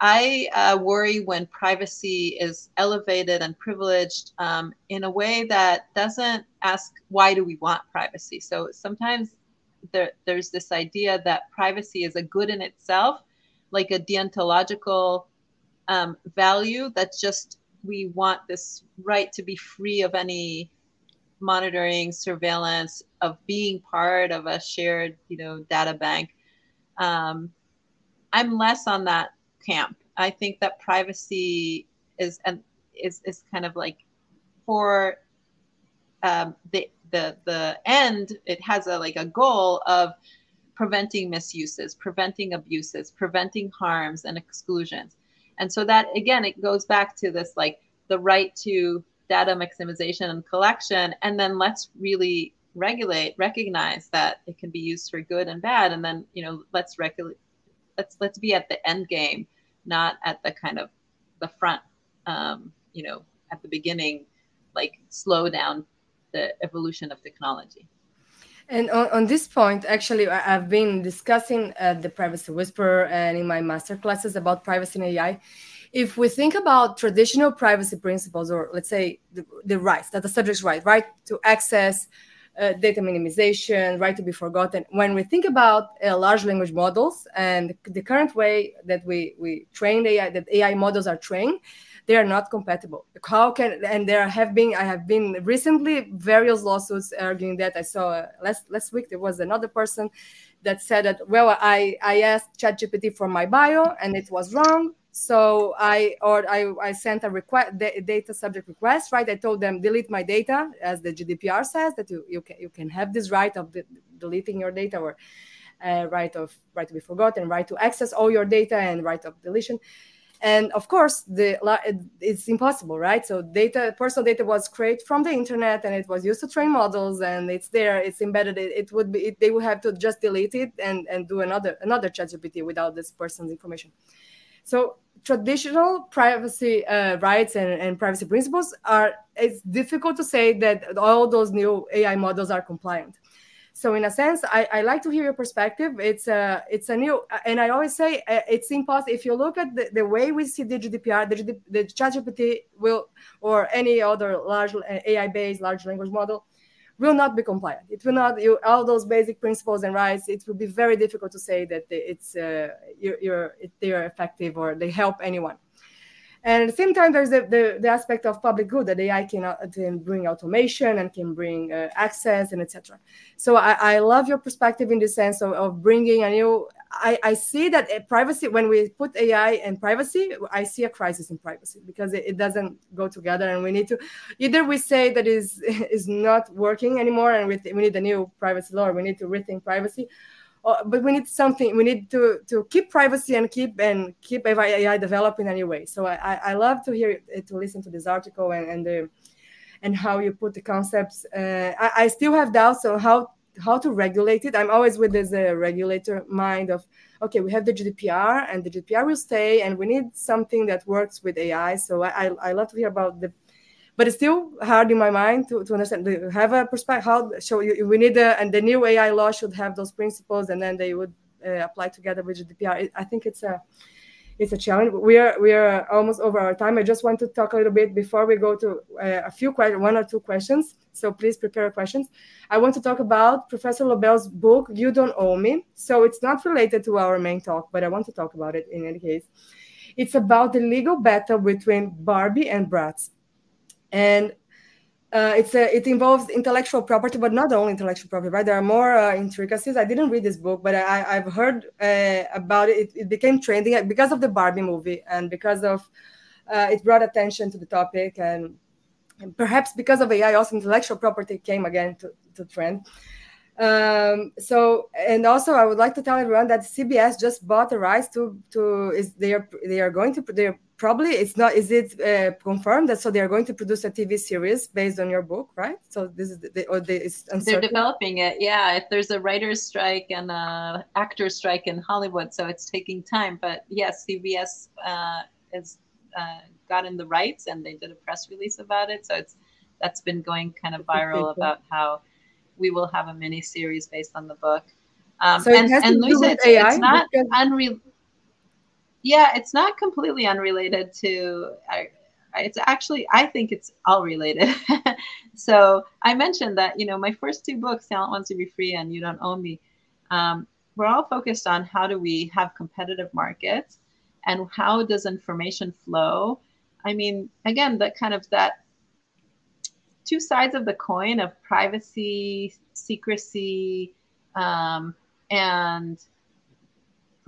I uh, worry when privacy is elevated and privileged um, in a way that doesn't ask, why do we want privacy? So sometimes there, there's this idea that privacy is a good in itself, like a deontological um, value that's just, we want this right to be free of any monitoring, surveillance, of being part of a shared, you know, data bank. Um, I'm less on that camp. I think that privacy is and is is kind of like for um, the the the end. It has a like a goal of preventing misuses, preventing abuses, preventing harms and exclusions. And so that again, it goes back to this like the right to data maximization and collection, and then let's really regulate, recognize that it can be used for good and bad, and then you know let's regulate, let's let's be at the end game, not at the kind of the front, um, you know, at the beginning, like slow down the evolution of technology. And on, on this point, actually, I've been discussing uh, the Privacy Whisperer and in my master classes about privacy and AI. If we think about traditional privacy principles, or let's say the, the rights that the subject's right, right to access, uh, data minimization, right to be forgotten. When we think about uh, large language models and the current way that we, we train AI, that AI models are trained, they are not compatible. How can and there have been I have been recently various lawsuits arguing that. I saw uh, last last week there was another person that said that well I I asked ChatGPT for my bio and it was wrong. So I or I, I sent a request data subject request right. I told them delete my data as the GDPR says that you you can you can have this right of the, deleting your data or uh, right of right to be forgotten, right to access all your data, and right of deletion. And of course the it's impossible right? So data personal data was created from the internet and it was used to train models and it's there it's embedded it, it would be it, they would have to just delete it and and do another another chat gpt without this person's information so traditional privacy uh, rights and, and privacy principles are it's difficult to say that all those new ai models are compliant so in a sense, I, I like to hear your perspective. It's a it's a new, and I always say uh, it's impossible. If you look at the, the way we see the GDPR, the, the ChatGPT will or any other large uh, AI-based large language model will not be compliant. It will not. You, all those basic principles and rights. It will be very difficult to say that it's uh, you're, you're they are effective or they help anyone. And at the same time, there's the, the, the aspect of public good that AI can, uh, can bring automation and can bring uh, access and etc. So I, I love your perspective in the sense of, of bringing a new. I, I see that uh, privacy when we put AI and privacy, I see a crisis in privacy because it, it doesn't go together, and we need to either we say that is *laughs* is not working anymore, and we, we need a new privacy law, we need to rethink privacy, uh, but we need something we need to to keep privacy and keep and keep ai developing anyway. So i i love to hear to listen to this article and and the and how you put the concepts uh, I, I still have doubts on how how to regulate it. I'm always with this uh, regulator mind of okay we have the gdpr and the gdpr will stay and we need something that works with ai so i i, I love to hear about the but it's still hard in my mind to, to understand. To have a perspective? How so you, we need a, and the new ai law should have those principles and then they would uh, apply together with gdpr i think it's a it's a challenge. We are we are almost over our time. I just want to talk a little bit before we go to uh, a few questions one or two questions. So please prepare questions. I want to talk about professor lobel's book you don't own me. So it's not related to our main talk but i want to talk about it in any case. It's about the legal battle between barbie and bratz and uh, it's a, it involves intellectual property, but not only intellectual property, right? There are more uh, intricacies. I didn't read this book, but I, have heard uh, about it. it. it. became trending because of the Barbie movie and because of uh, it brought attention to the topic, and, and, perhaps because of AI, also intellectual property came again to, to trend. Um, so, and also, I would like to tell everyone that CBS just bought the rights to to is they are they are going to they're probably it's not is it uh, confirmed that so they are going to produce a tv series based on your book right? So this is the, or the it's they, they're developing it. Yeah if there's a writer's strike and a actor's strike in hollywood so it's taking time. But yes cbs uh, has uh, gotten the rights and they did a press release about it. So it's that's been going kind of viral about how we will have a mini series based on the book. Um, so and, and Luiza, it's, AI it's not unreal yeah, it's not completely unrelated to. I, it's actually I think it's all related. *laughs* so I mentioned that you know my first two books, Talent Wants to Be Free and You Don't Own Me, um, we're all focused on how do we have competitive markets and how does information flow. I mean, again, that kind of that two sides of the coin of privacy, secrecy, um, and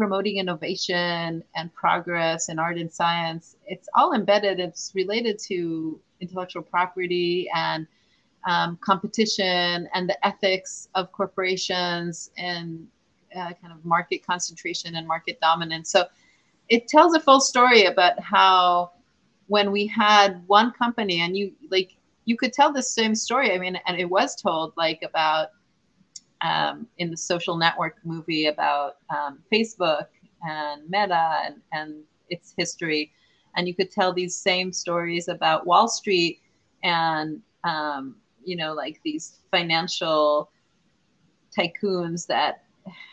promoting innovation and progress in art and science. It's all embedded. It's related to intellectual property and um, competition and the ethics of corporations and uh, kind of market concentration and market dominance. So it tells a full story about how when we had one company and you like you could tell the same story. I mean, and it was told like about um, in the social network movie about um, Facebook and Meta and, and its history. And you could tell these same stories about Wall Street and, um, you know, like these financial tycoons that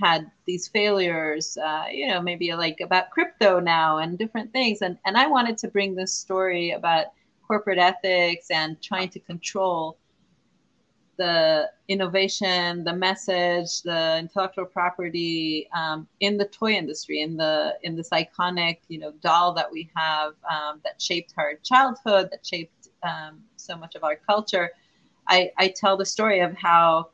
had these failures, uh, you know, maybe like about crypto now and different things. And, and I wanted to bring this story about corporate ethics and trying to control the innovation, the message, the intellectual property um, in the toy industry, in the in this iconic you know doll that we have um, that shaped our childhood, that shaped um, so much of our culture. I, I tell the story of how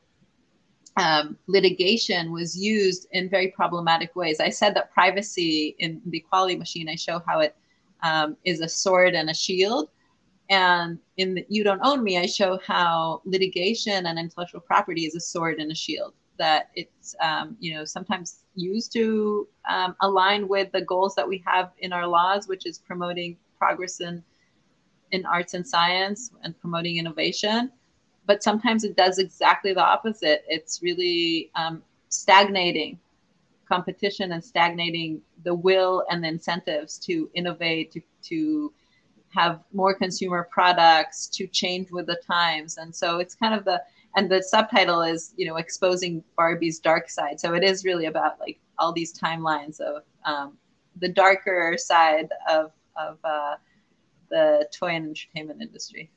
um, litigation was used in very problematic ways. I said that privacy in the equality machine. I show how it um, is a sword and a shield and in the, You Don't Own Me, I show how litigation and intellectual property is a sword and a shield, that it's, um, you know, sometimes used to um, align with the goals that we have in our laws, which is promoting progress in, in arts and science and promoting innovation. But sometimes it does exactly the opposite. It's really um, stagnating competition and stagnating the will and the incentives to innovate, to, to have more consumer products to change with the times. And so it's kind of the and the subtitle is you know exposing barbie's dark side. So it is really about like all these timelines of um, the darker side of of uh, the toy and entertainment industry.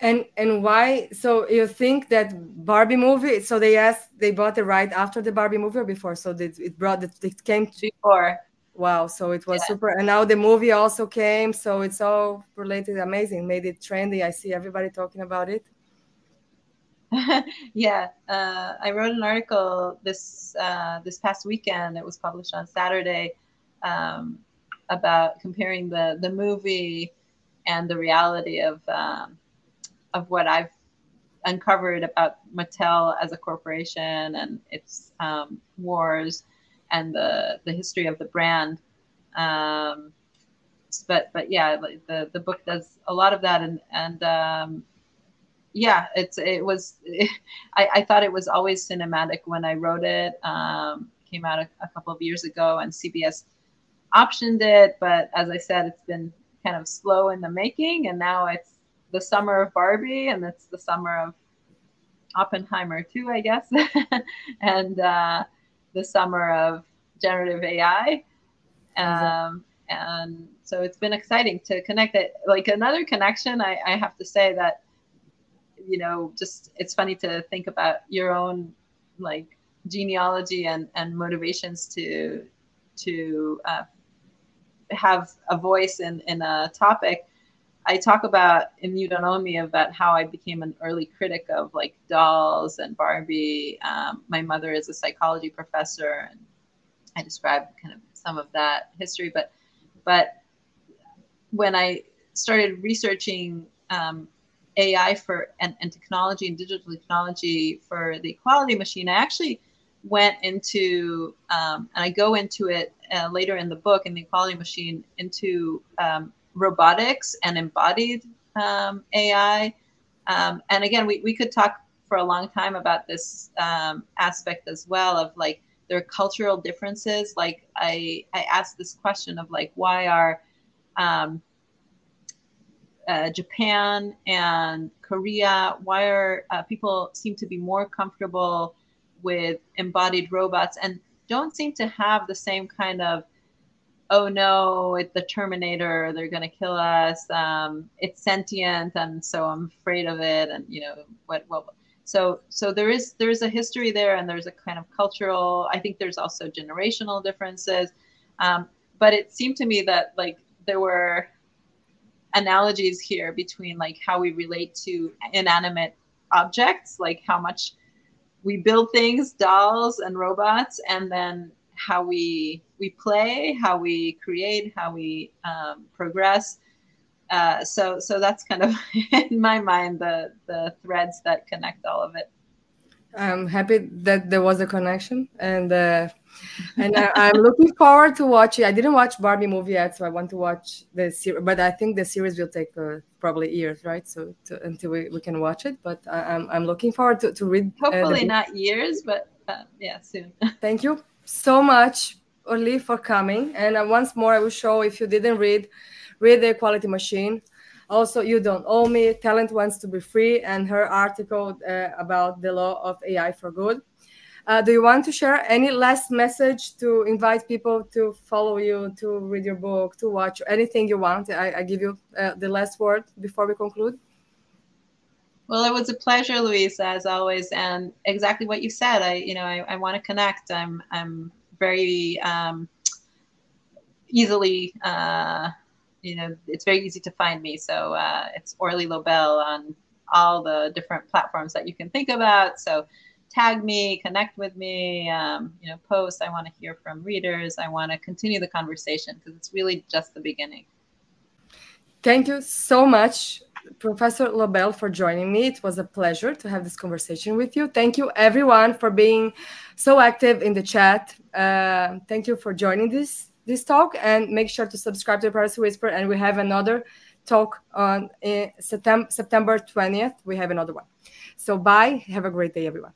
And and why so you think that barbie movie so they asked they bought it right after the barbie movie or before? So it, it brought it, it came before Wow, so it was yeah. super. And now the movie also came, so it's all related amazing, made it trendy. I see everybody talking about it. *laughs* yeah, uh, I wrote an article this uh, this past weekend. It was published on Saturday um, about comparing the the movie and the reality of um, of what I've uncovered about Mattel as a corporation and its um, wars and the the history of the brand. Um, but but yeah, the the book does a lot of that, and and um, yeah, it's it was. It, *laughs* I I thought it was always cinematic when I wrote it. Um, came out a, a couple of years ago, and CBS optioned it, but as I said, it's been kind of slow in the making, and now it's the summer of Barbie, and it's the summer of Oppenheimer too, I guess, *laughs* and uh, the summer of generative AI. Um, and so it's been exciting to connect it. Like another connection, I, I have to say that, you know, just it's funny to think about your own like genealogy and, and motivations to to uh, have a voice in, in a topic. I talk about in You Don't Own Me about how I became an early critic of like dolls and Barbie. Um, my mother is a psychology professor, and I describe kind of some of that history. But but when I started researching um, AI for and, and technology and digital technology for the equality machine, I actually went into um, and I go into it uh, later in the book in the equality machine into um, robotics and embodied um, AI. Um, and again, we, we could talk for a long time about this um, aspect as well of like there are cultural differences. Like I, I asked this question of like, why are um, uh, Japan and Korea, why are uh, people seem to be more comfortable with embodied robots and don't seem to have the same kind of oh no, it's the Terminator, they're gonna kill us. Um, it's sentient, and so I'm afraid of it. And you know what? What? So so there is there is a history there, and there's a kind of cultural. I think there's also generational differences. Um, but it seemed to me that like there were analogies here between like how we relate to inanimate objects, like how much we build things, dolls and robots, and then how we we play, how we create, how we um, progress. Uh, so so that's kind of *laughs* in my mind the the threads that connect all of it. I'm happy that there was a connection, and uh, and I, am looking forward to watching. I didn't watch Barbie movie yet, so I want to watch the series. But I think the series will take uh, probably years, right? So to, until we, we can watch it. But I, am I'm, I'm looking forward to, to read. Uh, Hopefully not years, but uh, yeah, soon. *laughs* Thank you so much, Orly, for coming. And uh, once more, I will show if you didn't read, read the Equality Machine also, You Don't Owe Me, Talent Wants to Be Free, and her article uh, about the law of AI for good. Uh, do you want to share any last message to invite people to follow you, to read your book, to watch anything you want? I, I give you uh, the last word before we conclude. Well, it was a pleasure, Luiza, as always, and exactly what you said. I, you know, I, I want to connect. I'm, I'm very um, easily uh, you know, it's very easy to find me. So uh, it's Orly Lobel on all the different platforms that you can think about. So tag me, connect with me, um, you know, post. I want to hear from readers. I want to continue the conversation because it's really just the beginning. Thank you so much, Professor Lobel, for joining me. It was a pleasure to have this conversation with you. Thank you, everyone, for being so active in the chat. Uh, thank you for joining this this talk and make sure to subscribe to Privacy Whisperer. And we have another talk on uh, September September 20th. We have another one. So bye. Have a great day, everyone.